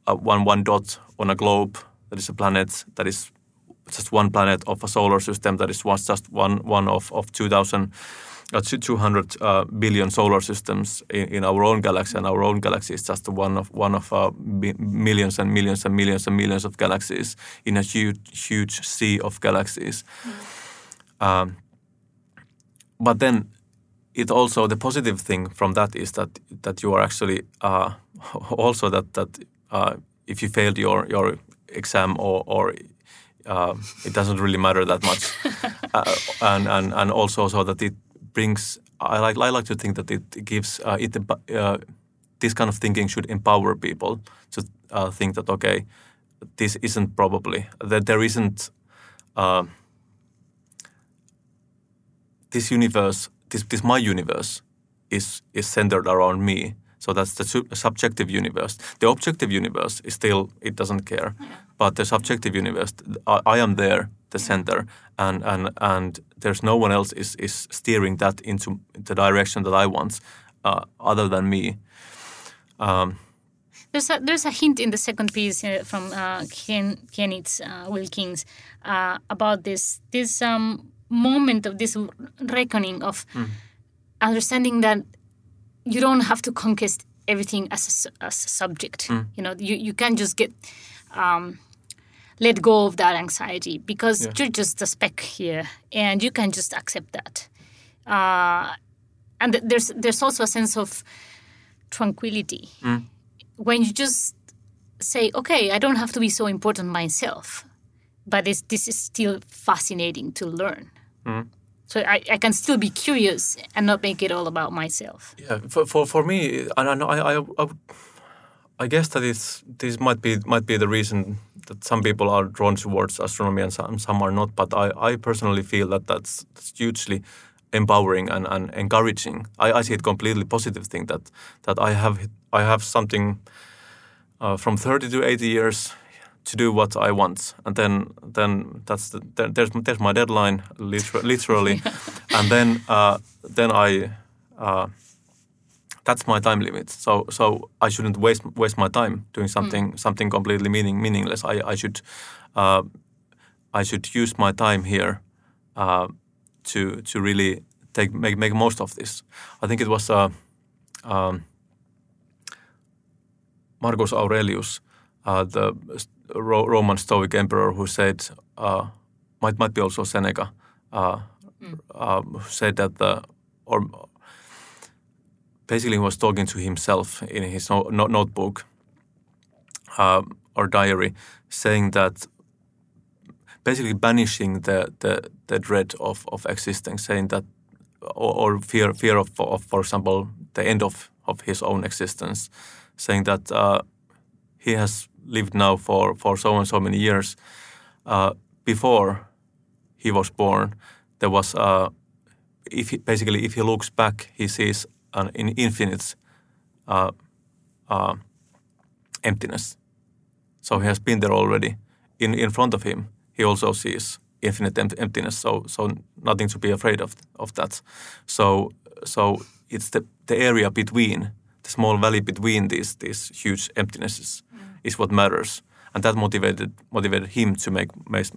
a one one dot on a globe that is a planet that is just one planet of a solar system that is was just one one of of 2000 uh, 200 uh, billion solar systems in, in our own galaxy and our own galaxy is just one of one of uh, millions and millions and millions and millions of galaxies in a huge huge sea of galaxies. Um, but then it also the positive thing from that is that that you are actually uh, [laughs] also that that uh, if you failed your your exam or or uh, it doesn't really matter that much, [laughs] uh, and and and also so that it brings. I like I like to think that it gives uh, it uh, this kind of thinking should empower people to uh, think that okay, this isn't probably that there isn't. Uh, this universe this this my universe is is centered around me. So that's the su- subjective universe. The objective universe is still it doesn't care, but the subjective universe, I, I am there, the center, and and and there's no one else is is steering that into the direction that I want, uh, other than me. Um, There's a there's a hint in the second piece uh, from uh, Ken, Kenneth uh, Wilkins uh, about this this um, moment of this reckoning of understanding that you don't have to conquest everything as a, as a subject. You know, you you can just get um, let go of that anxiety because Yeah. you're just a speck here, and you can just accept that. Uh, and th- there's there's also a sense of tranquility when you just say, okay, I don't have to be so important myself, but this is still fascinating to learn. So I, I can still be curious and not make it all about myself. Yeah, for for, for me, and I, I, I, I, guess that it's, this might be might be the reason that some people are drawn towards astronomy and some, some are not. But I, I personally feel that that's, that's hugely empowering and, and encouraging. I, I see it completely positive thing that that I have I have something uh, from 30 to 80 years to do what I want, and then then that's the, there, there's there's my deadline liter- literally, [laughs] and then uh, then I. Uh, that's my time limit. So so I shouldn't waste waste my time doing something something completely meaning meaningless. I I should uh, I should use my time here uh, to to really take make make most of this. I think it was uh, um, Marcus Aurelius, uh, the Ro- Roman Stoic emperor, who said uh, might might be also Seneca, uh, uh, who said that the or basically he was talking to himself in his no, no, notebook uh, or diary, saying that basically banishing the, the, the dread of, of existing, saying that or, or fear fear of, of, for example, the end of, of his own existence, saying that uh, he has lived now for, for so and so many years. Uh, before he was born, there was uh, if he, basically if he looks back, he sees an in infinite uh, uh, emptiness. So he has been there already. In in front of him, he also sees infinite em- emptiness. So so nothing to be afraid of of that. So so it's the the area between the small valley between these these huge emptinesses is what matters. And that motivated motivated him to make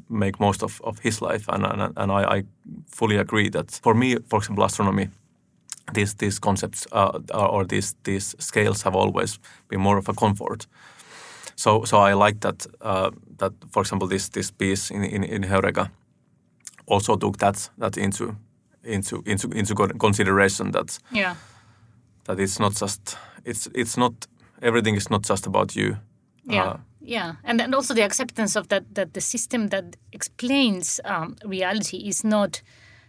make, most of, of his life. And and, and I, I fully agree that for me, for example, astronomy, these these concepts uh, or these these scales have always been more of a comfort. So so I like that uh, that for example this this piece in in, in Heureka also took that that into into into into consideration that Yeah. that it's not just it's it's not everything is not just about you. Yeah. Uh, yeah. And then also the acceptance of that that the system that explains um, reality is not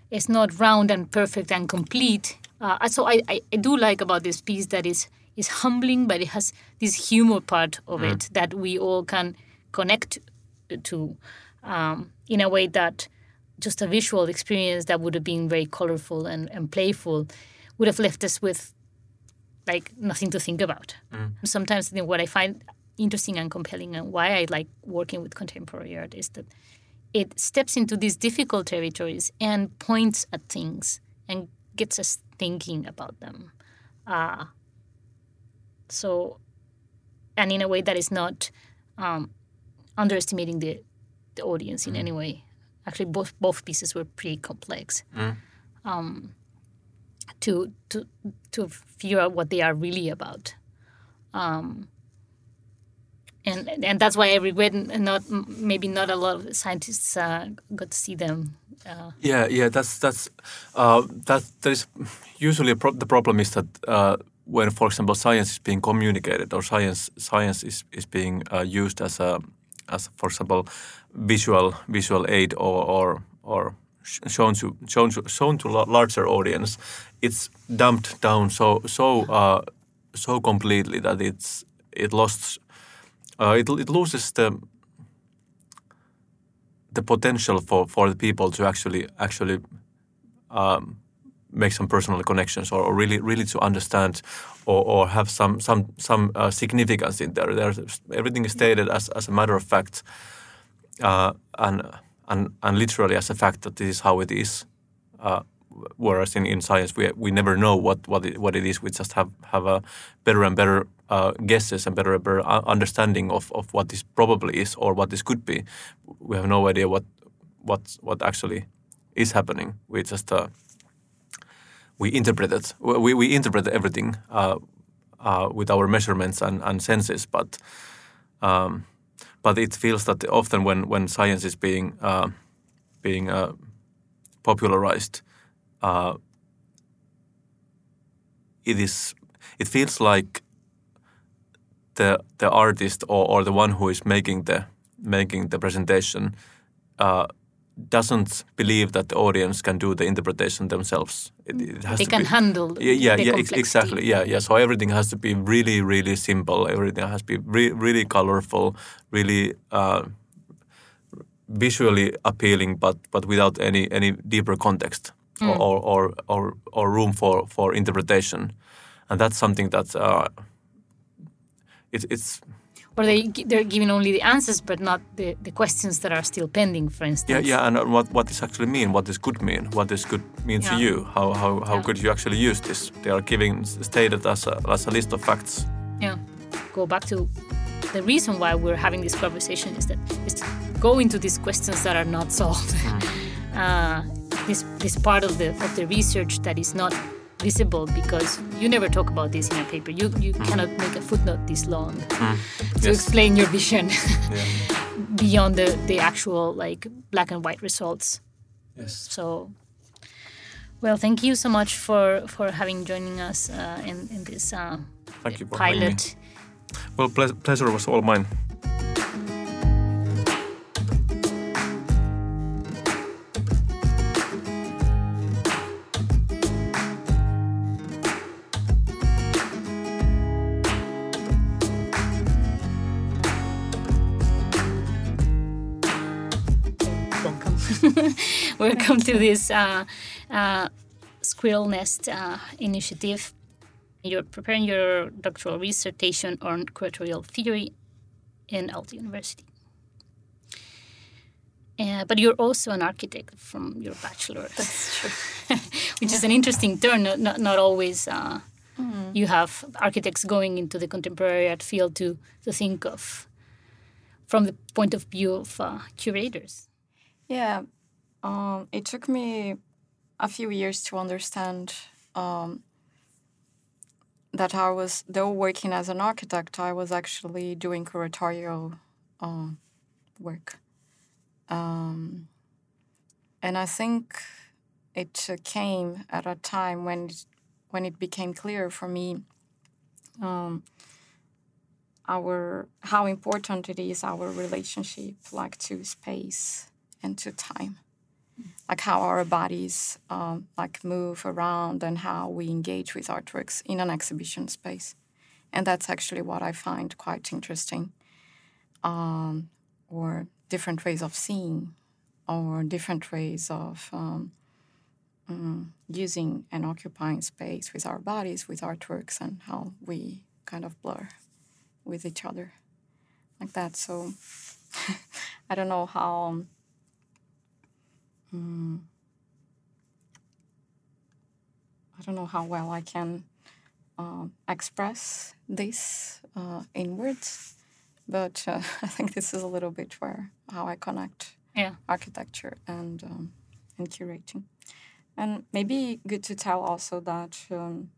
is not round and perfect and complete. Uh, so I, I, I do like about this piece that is is humbling, but it has this humor part of it that we all can connect to um, in a way that just a visual experience that would have been very colorful and, and playful would have left us with like nothing to think about. Sometimes you know, what I find interesting and compelling and why I like working with contemporary art is that it steps into these difficult territories and points at things and gets us thinking about them. Uh, so, and in a way that is not um, underestimating the, the audience in any way. Actually, both both pieces were pretty complex. Um, to to to figure out what they are really about. Um, and and that's why I regret not maybe not a lot of scientists uh, got to see them. Uh, Yeah, yeah, that's that's uh, that. There is usually pro- the problem is that uh, when, for example, science is being communicated or science science is is being uh, used as a as for example visual visual aid or or or shown to shown to shown to larger audience, it's dumped down so so uh, so completely that it's it lost uh, it it loses the the potential for, for the people to actually actually um, make some personal connections or, or really really to understand or, or have some some some uh, significance in there. There's everything is stated as, as a matter of fact, uh, and and and literally as a fact that this is how it is. Uh, whereas in, in science we we never know what what it, what it is. We just have have a better and better uh, guesses and better and better uh, understanding of, of what this probably is or what this could be. We have no idea what what what actually is happening. We just uh, we interpret it. We, we interpret everything uh, uh, with our measurements and, and senses, but um, but it feels that often when, when science is being uh, being popularized, uh, it is it feels like the the artist or, or the one who is making the making the presentation uh, doesn't believe that the audience can do the interpretation themselves. It, it has they to can be, handle yeah, yeah, yeah ex- exactly. Yeah, yeah. So everything has to be really, really simple. Everything has to be re- really colorful, really uh, visually appealing, but but without any any deeper context or, or, or or or room for for interpretation, and that's something that uh, it, it's Or they they're giving only the answers, but not the, the questions that are still pending. For instance. yeah, yeah and uh, what what this actually mean? What this could mean? What this could mean to you? How how how Yeah. could you actually use this? They are giving stated as a as a list of facts. yeah go back to the reason why we're having this conversation is that is to go into these questions that are not solved [laughs] uh, this this part of the of the research that is not visible because you never talk about this in a paper you you cannot make a footnote this long to Yes. explain your vision [laughs] Yeah. [laughs] beyond the the actual like black and white results Yes. so well thank you so much for for having joining us uh, in in this uh, Thank you for having me. pilot Well, ple- pleasure was all mine. Welcome to this uh, uh, Squirrel Nest uh, initiative. You're preparing your doctoral dissertation on curatorial theory in Aalto University. Uh, but you're also an architect from your bachelor. That's true. [laughs] Which is an interesting turn. Not, not, not always uh, you have architects going into the contemporary art field to, to think of from the point of view of uh, curators. Yeah, um, it took me a few years to understand um, that I was, though working as an architect, I was actually doing curatorial um, work. Um, and I think it came at a time when it, when it became clear for me um, our how important it is our relationship like to space and to time like how our bodies um, like move around and how we engage with artworks in an exhibition space. And that's actually what i find quite interesting um, or different ways of seeing or different ways of um, mm, using and occupying space with our bodies with artworks and how we kind of blur with each other. Like that so [laughs] i don't know how um, mm, I don't know how well I can um, express this uh, in words, but uh, [laughs] I think this is a little bit where how I connect Yeah. architecture and um, and curating, and maybe good to tell also that um,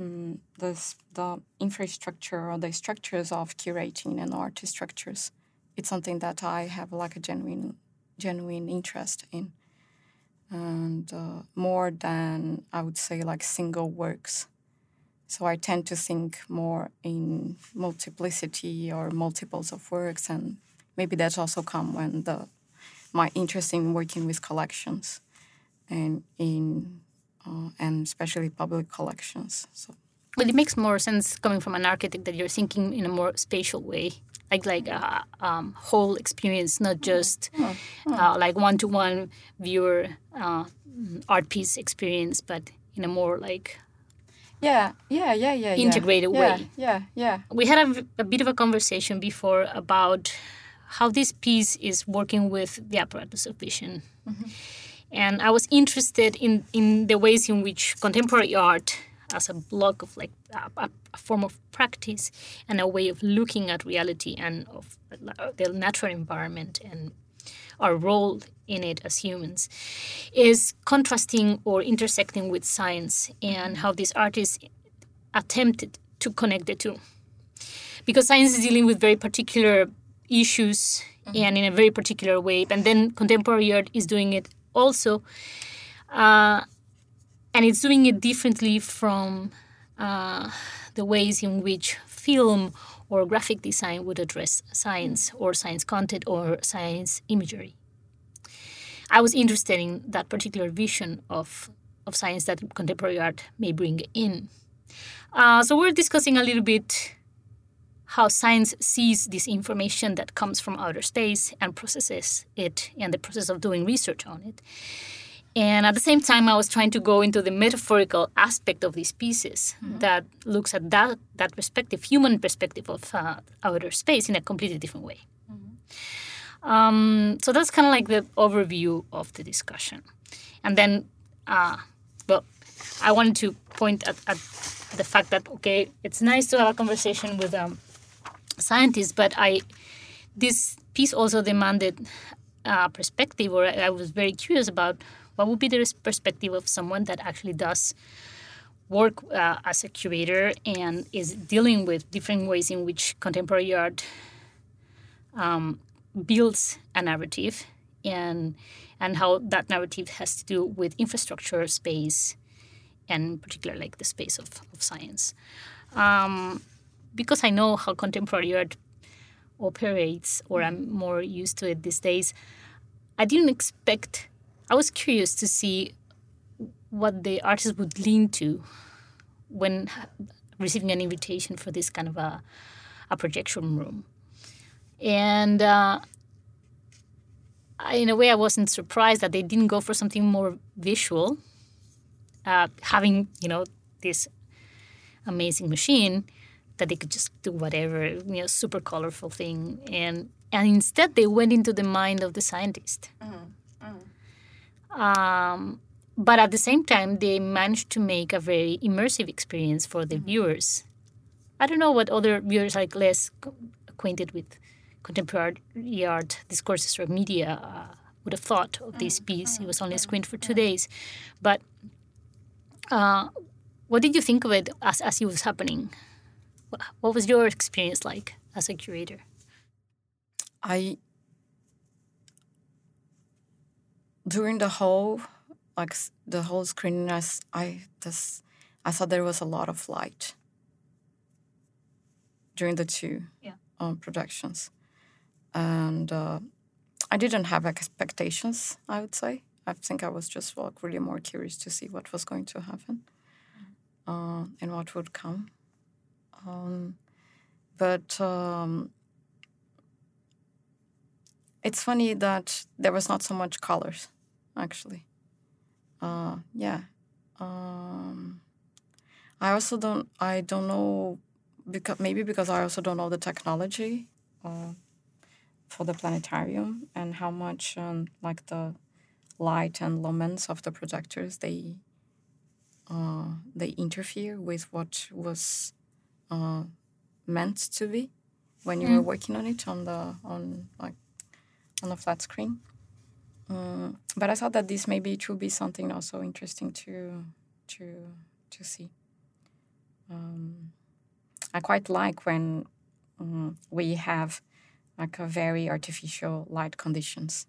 mm, this the infrastructure or the structures of curating and art structures, it's something that I have like a genuine genuine interest in and uh, more than I would say like single works. So I tend to think more in multiplicity or multiples of works, and maybe that's also come when the my interest in working with collections and in uh, and especially public collections. So Well, it makes more sense coming from an architect that you're thinking in a more spatial way, like like a um, whole experience, not just uh, like one-to-one viewer uh, art piece experience, but in a more like Yeah, yeah, yeah, yeah. Integrated yeah, way. Yeah, yeah. we had a, a bit of a conversation before about how this piece is working with the apparatus of vision. And I was interested in, in the ways in which contemporary art, as a block of like a, a, form of practice and a way of looking at reality and of the natural environment and our role in it as humans, is contrasting or intersecting with science and how these artists attempted to connect the two. Because science is dealing with very particular issues and in a very particular way and then contemporary art is doing it also. Uh, and it's doing it differently from uh, the ways in which film or graphic design would address science or science content or science imagery i was interested in that particular vision of, of science that contemporary art may bring in uh, so we're discussing a little bit how science sees this information that comes from outer space and processes it and the process of doing research on it. And at the same time, I was trying to go into the metaphorical aspect of these pieces that looks at that, that perspective, human perspective of uh, outer space in a completely different way. Um, so that's kind of like the overview of the discussion. And then, uh, well, I wanted to point at, at the fact that, okay, it's nice to have a conversation with um, scientists, but I this piece also demanded a perspective, or I was very curious about what would be the perspective of someone that actually does work uh, as a curator and is dealing with different ways in which contemporary art um, builds a narrative and and how that narrative has to do with infrastructure, space, and in particular like the space of, of science. Um, because I know how contemporary art operates, or I'm more used to it these days, I didn't expect. I was curious to see what the artist would lean to when receiving an invitation for this kind of a, a projection room. And uh, in a way, I wasn't surprised that they didn't go for something more visual, uh, having you know this amazing machine that they could just do whatever, you know, super colorful thing, and and instead they went into the mind of the scientist. Um, but at the same time, they managed to make a very immersive experience for the viewers. I don't know what other viewers like less acquainted with contemporary art discourses or media uh, would have thought of this piece. It was only screened for two days, but uh, what did you think of it as as it was happening? What was your experience like as a curator? I during the whole like the whole screening, I this I thought there was a lot of light during the two Yeah. um, productions, and uh, I didn't have expectations. I would say I think I was just like really more curious to see what was going to happen uh, and what would come. Um, but um, it's funny that there was not so much colors, actually. Uh, yeah. Um, I also don't. I don't know because maybe because I also don't know the technology uh, for the planetarium and how much um, like the light and lumens of the projectors they uh, they interfere with what was uh, meant to be when you were working on it on the on like on a flat screen. Um, but I thought that this maybe it would be something also interesting to to to see. Um, I quite like when um, we have like a very artificial light conditions,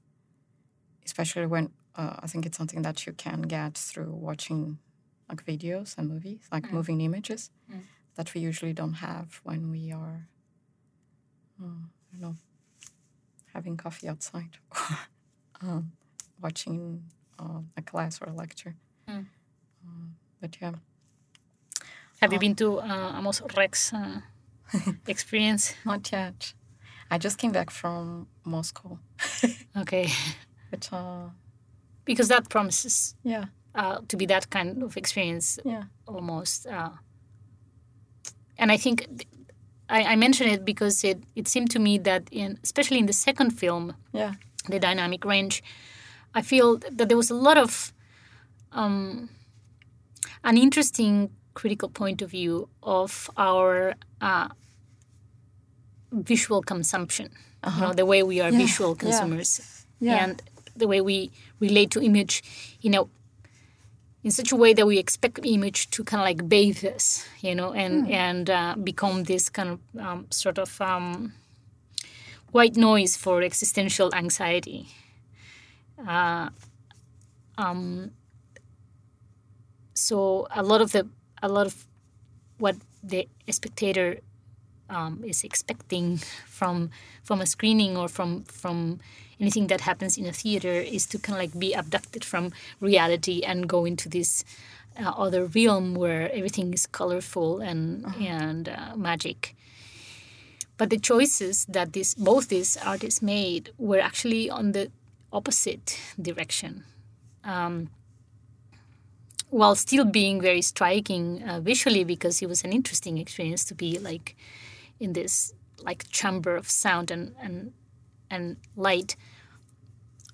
especially when uh, I think it's something that you can get through watching like videos and movies, like moving images that we usually don't have when we are, uh, I don't know, having coffee outside [laughs] um, watching uh, a class or a lecture. Um, but yeah, Have you been to uh, Amos Rex uh, [laughs] experience? not yet. I just came back from Moscow. [laughs] Okay, But uh, because that promises yeah, uh, to be that kind of experience Yeah. almost. Uh, and I think th- I, I mention it because it, it seemed to me that in especially in the second film, Yeah. The dynamic range, I feel that there was a lot of um, an interesting critical point of view of our uh, visual consumption. You know, the way we are visual consumers Yeah. and the way we relate to image, you know, in such a way that we expect image to kind of like bathe us, you know, and and uh, become this kind of um, sort of um, white noise for existential anxiety. Uh, um, so a lot of the a lot of what the spectator um, is expecting from from a screening or from from anything that happens in a theater is to kind of like be abducted from reality and go into this uh, other realm where everything is colorful and and uh, magic. But the choices that this both these artists made were actually on the opposite direction. Um, while still being very striking uh, visually because it was an interesting experience to be like in this like chamber of sound and and and light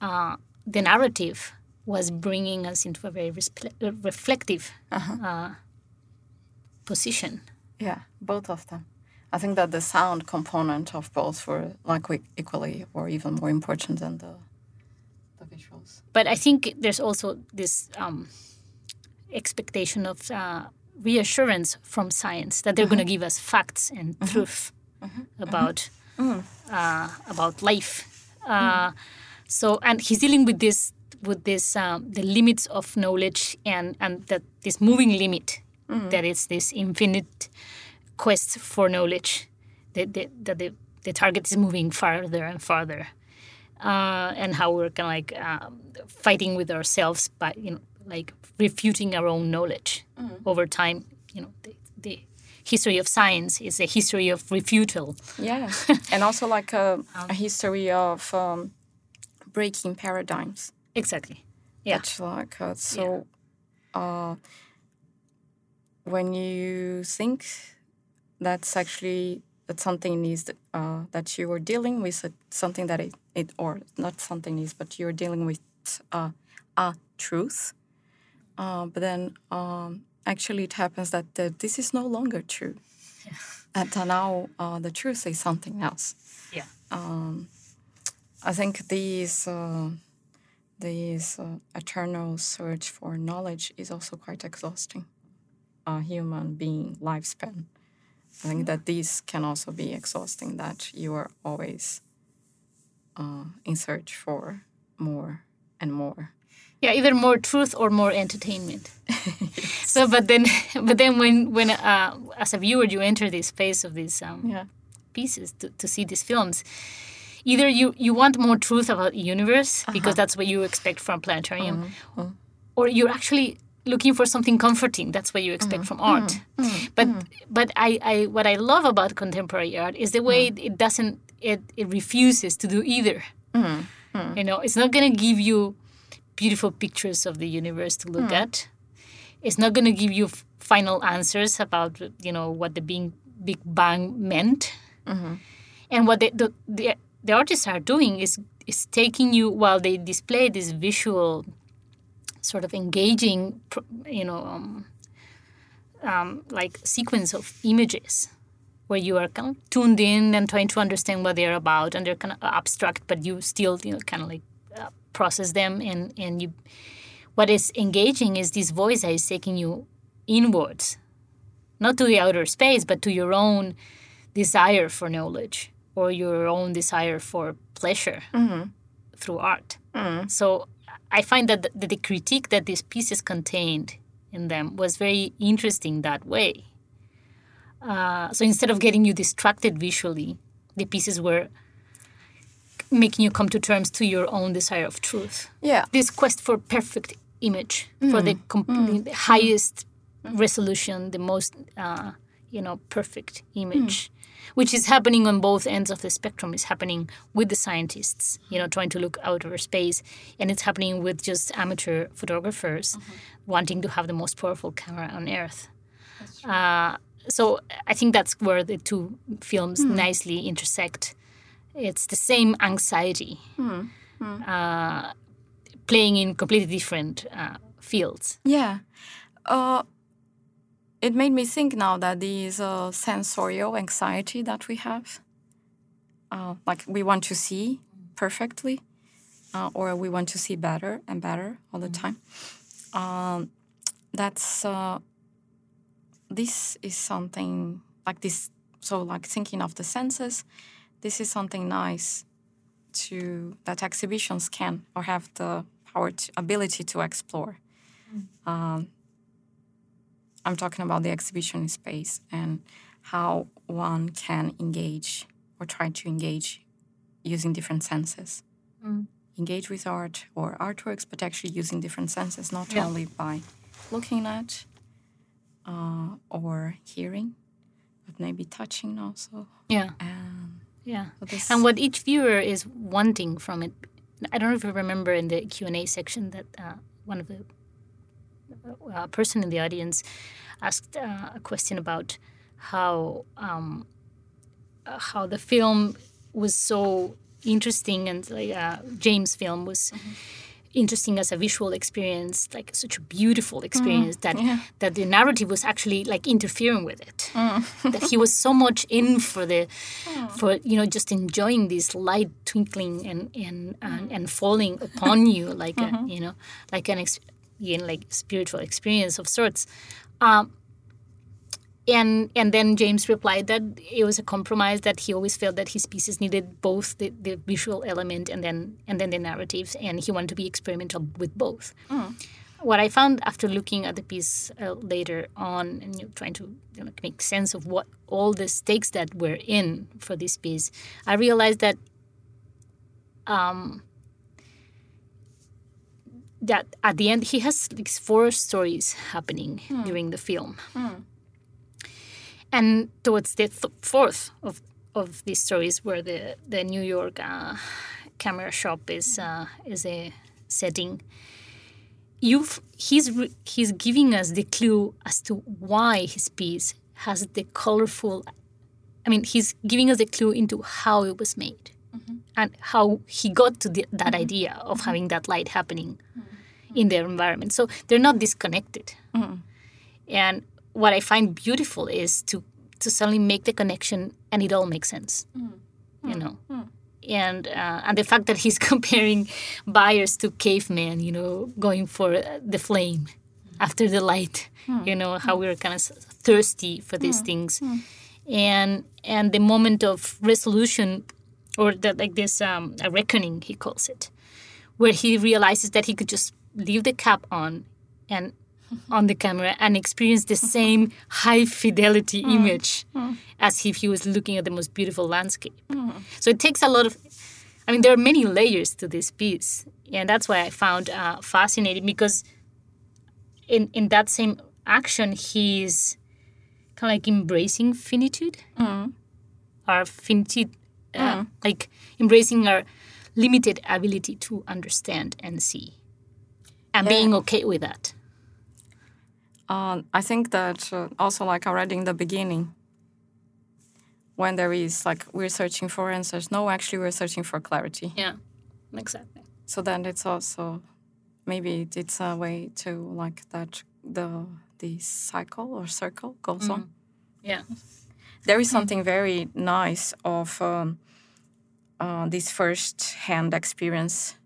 uh, the narrative was bringing us into a very uh, reflective uh, position Yeah, both of them. I think that the sound component of both were like equally or even more important than the the visuals. but I think there's also this um, expectation of uh, reassurance from science that they're going to give us facts and truth about uh, about life. Uh, So, and he's dealing with this with this um, the limits of knowledge and and that this moving limit that is this infinite quest for knowledge. That the, that the, the target is moving farther and farther uh, and how we're kind of like um, fighting with ourselves by you know like refuting our own knowledge over time. You know the, the history of science is a history of refutal. Yeah, [laughs] and also like a, a history of um, breaking paradigms. exactly. Yeah. That's like uh, so. Uh, when you think that's actually that something is that, uh, that you are dealing with uh, something that it, it or not something is, but you're dealing with uh, a truth. Uh, but then um, actually it happens that uh, this is no longer true. And uh, now uh, the truth is something else. yeah I think these uh, uh, eternal search for knowledge is also quite exhausting. A human being lifespan. I think that these can also be exhausting. That you are always uh, in search for more and more. yeah either more truth or more entertainment [laughs] so but then [laughs] but then when when uh, as a viewer you enter this space of these um, Yeah. pieces to, to see these films either you you want more truth about the universe because that's what you expect from planetarium or you're actually looking for something comforting. That's what you expect mm-hmm. from art. Mm-hmm. Mm-hmm. But but I, I what i love about contemporary art is the way mm. it doesn't it, it refuses to do either. You know it's not going to give you beautiful pictures of the universe to look mm. at. It's not going to give you f- final answers about you know what the being big bang meant. And what the, the, the, the artists are doing is is taking you while they display this visual sort of engaging you know um, um, like sequence of images where you are kind of tuned in and trying to understand what they're about and they're kind of abstract but you still you know kind of like uh, process them and and you what is engaging is this voice that is taking you inwards not to the outer space but to your own desire for knowledge or your own desire for pleasure through art. So i find that the, the critique that these pieces contained in them was very interesting that way. Uh, so instead of getting you distracted visually the pieces were making you come to terms to your own desire of truth. Yeah. this quest for perfect image for the, com- the highest resolution the most uh, you know, perfect image, which is happening on both ends of the spectrum. It's happening with the scientists, you know, trying to look out over space, and it's happening with just amateur photographers wanting to have the most powerful camera on Earth. Uh, so I think that's where the two films nicely intersect. It's the same anxiety, Uh, playing in completely different uh, fields. Yeah. It made me think now that these uh, sensorial anxiety that we have, uh, like we want to see perfectly, uh, or we want to see better and better all the time. Um, that's uh, this is something like this. So, like thinking of the senses, this is something nice to that exhibitions can or have the power to, ability to explore. Um, I'm talking about the exhibition space and how one can engage or try to engage using different senses. Engage with art or artworks, but actually using different senses, not Yeah. only by looking at uh, or hearing, but maybe touching also. Yeah, Um, yeah. so And what each viewer is wanting from it. I don't know if you remember in the Q and A section that uh, one of the uh, person in the audience asked uh, a question about how um, uh, how the film was so interesting and like uh, James' film was interesting as a visual experience, like such a beautiful experience that that the narrative was actually like interfering with it. [laughs] that he was so much in for the for you know just enjoying this light twinkling and and and, and falling upon you like a, you know like an ex- know, like spiritual experience of sorts. Um, and and then James replied that it was a compromise that he always felt that his pieces needed both the, the visual element and then and then the narratives and he wanted to be experimental with both. What I found after looking at the piece uh, later on and you know, trying to you know, make sense of what all the stakes that were in for this piece, I realized that um, that at the end he has these four stories happening hmm. during the film. Hmm. And towards the th- fourth of, of these stories where the, the new york uh, camera shop is uh, is a setting you've he's re- he's giving us the clue as to why his piece has the colorful i mean he's giving us the clue into how it was made mm-hmm. and how he got to the, that mm-hmm. idea of mm-hmm. having that light happening in their environment. So they're not disconnected. Mm-hmm. And what I find beautiful is to to suddenly make the connection and it all makes sense. Mm-hmm. You know. Mm-hmm. And uh, and the fact that he's [laughs] comparing buyers to cavemen, you know, going for the flame after the light, you know, how we're kind of thirsty for these things, and and the moment of resolution, or that like this um, a reckoning he calls it, where he realizes that he could just leave the cap on and [laughs] on the camera and experience the same high fidelity mm. image mm. as if he was looking at the most beautiful landscape. Mm. So it takes a lot of, I mean, there are many layers to this piece. And that's why I found uh, fascinating because in, in that same action, he's kind of like embracing finitude, our finitude, uh, like embracing our limited ability to understand and see and being okay with that. Uh, I think that uh, also, like already in the beginning, when there is like we're searching for answers, no, actually we're searching for clarity. Yeah, exactly. So then it's also maybe it's a way to like that the the cycle or circle goes on. Yeah. There is something very nice of um, uh, this first-hand experience.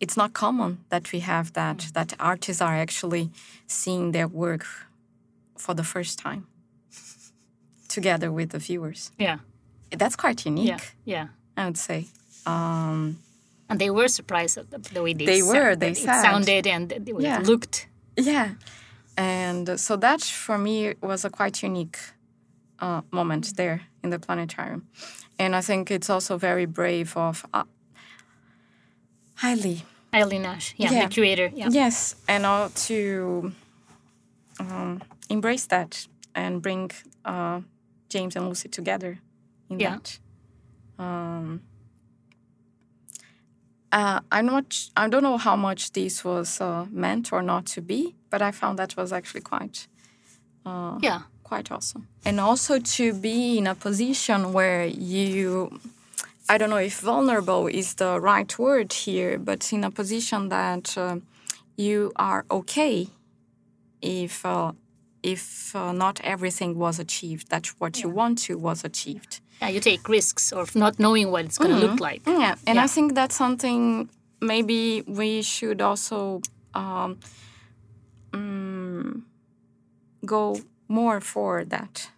It's not common that we have that that artists are actually seeing their work for the first time [laughs] together with the viewers. Yeah. That's quite unique, Yeah. Yeah. I would say. Um, And they were surprised at the, the way they, They were, they sounded and the way Yeah. looked. Yeah. And uh, so that for me was a quite unique uh, moment there in the planetarium. And I think it's also very brave of uh, Hailey. Aily Nash, yeah, Yeah. the curator. Yeah. Yes. And all to um, embrace that and bring uh, James and Lucy together in Yeah. that. Um, uh, I'm not. I don't know how much this was uh, meant or not to be, but I found that was actually quite yeah. quite awesome. And also to be in a position where you, I don't know if vulnerable is the right word here, but in a position that uh, you are okay if uh, if uh, not everything was achieved, that what you want to was achieved. Yeah, you take risks of not knowing what it's going to look like. Yeah, and Yeah. I think that's something maybe we should also um, mm, go more for that.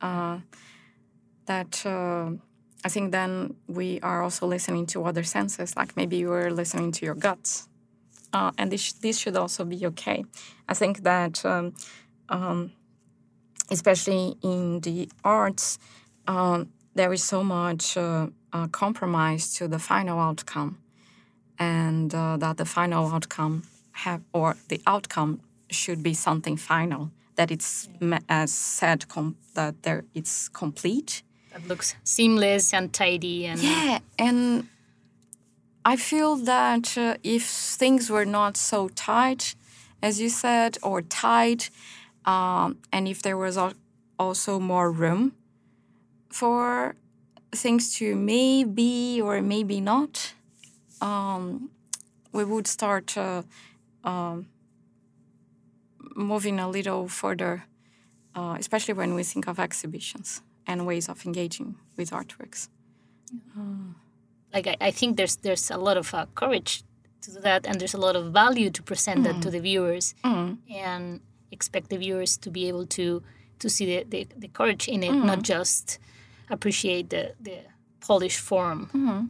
Uh, that uh, I think then we are also listening to other senses, like maybe you are listening to your guts, uh, and this this should also be okay. I think that. Um, um, especially in the arts, um, there is so much uh, uh, compromise to the final outcome, and uh, that the final outcome have or the outcome should be something final. That it's as said com- that there it's complete. That looks seamless and tidy and Yeah, and I feel that uh, if things were not so tight, as you said, or tight, um, and if there was also more room for things to maybe or maybe not, um, we would start uh, um, moving a little further, uh, especially when we think of exhibitions and ways of engaging with artworks. like I, I think there's there's a lot of uh, courage to do that and there's a lot of value to present that to the viewers and expect the viewers to be able to to see the, the, the courage in it not just appreciate the, the polished form.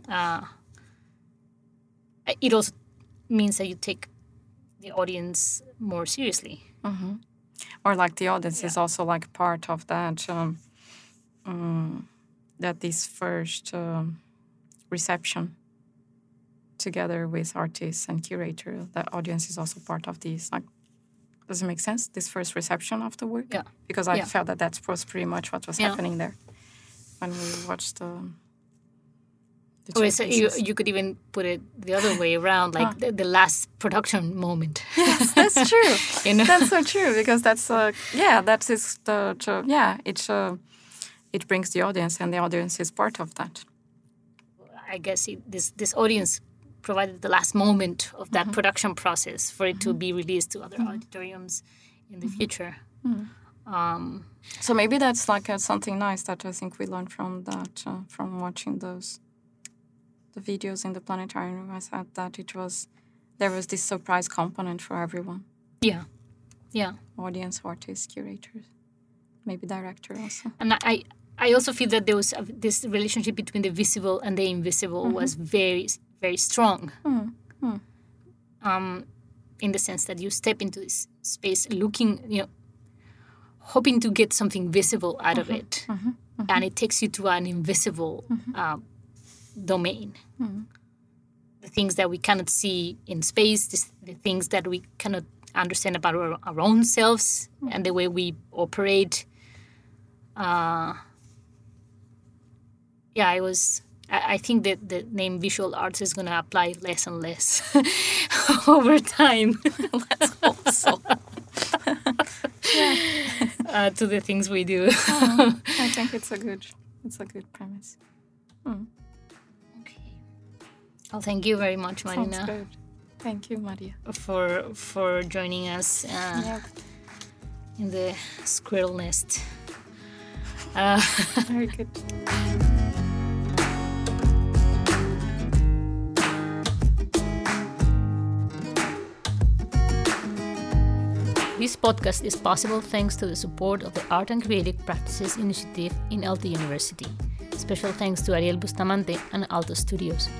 Uh, it also means that you take the audience more seriously. Or like the audience is also like part of that um, um, that this first um, reception together with artists and curators, the audience is also part of this like does it make sense this first reception of the work? Yeah. because i Yeah. felt that that was pretty much what was Yeah. happening there when we watched the, two it's, you, you could even put it the other way around like the, the last production moment. [laughs] That's true. [laughs] You know? That's so true because that's uh, yeah that is the, the yeah it's uh, it brings the audience and the audience is part of that. I guess it, this this audience provided the last moment of Mm-hmm. that production process for it to be released to other auditoriums in the Mm-hmm. future. so maybe that's like uh, something nice that i think we learned from that uh, from watching those the videos in the planetarium. I said that it was there was this surprise component for everyone. Yeah, yeah, audience artists curators maybe director also. And I I also feel that there was a, this relationship between the visible and the invisible Mm-hmm. was very very strong. Hmm. Um, in the sense that you step into this space looking, you know, hoping to get something visible out of Mm-hmm. it, and it takes you to an invisible uh, domain. Mm-hmm. The things that we cannot see in space, this, the things that we cannot understand about our, our own selves Mm-hmm. and the way we operate. Uh, yeah, I was. I I think that the name visual arts is going to apply less and less [laughs] over time. Let's hope so. uh, to the things we do. i think it's a good it's a good premise okay. Well, thank you very much, sounds Marina, good thank you maria for for joining us uh, yeah in the squirrel nest. Uh, very good [laughs] This podcast is possible thanks to the support of the Art and Creative Practices Initiative in Aalto University. Special thanks to Ariel Bustamante and Aalto Studios.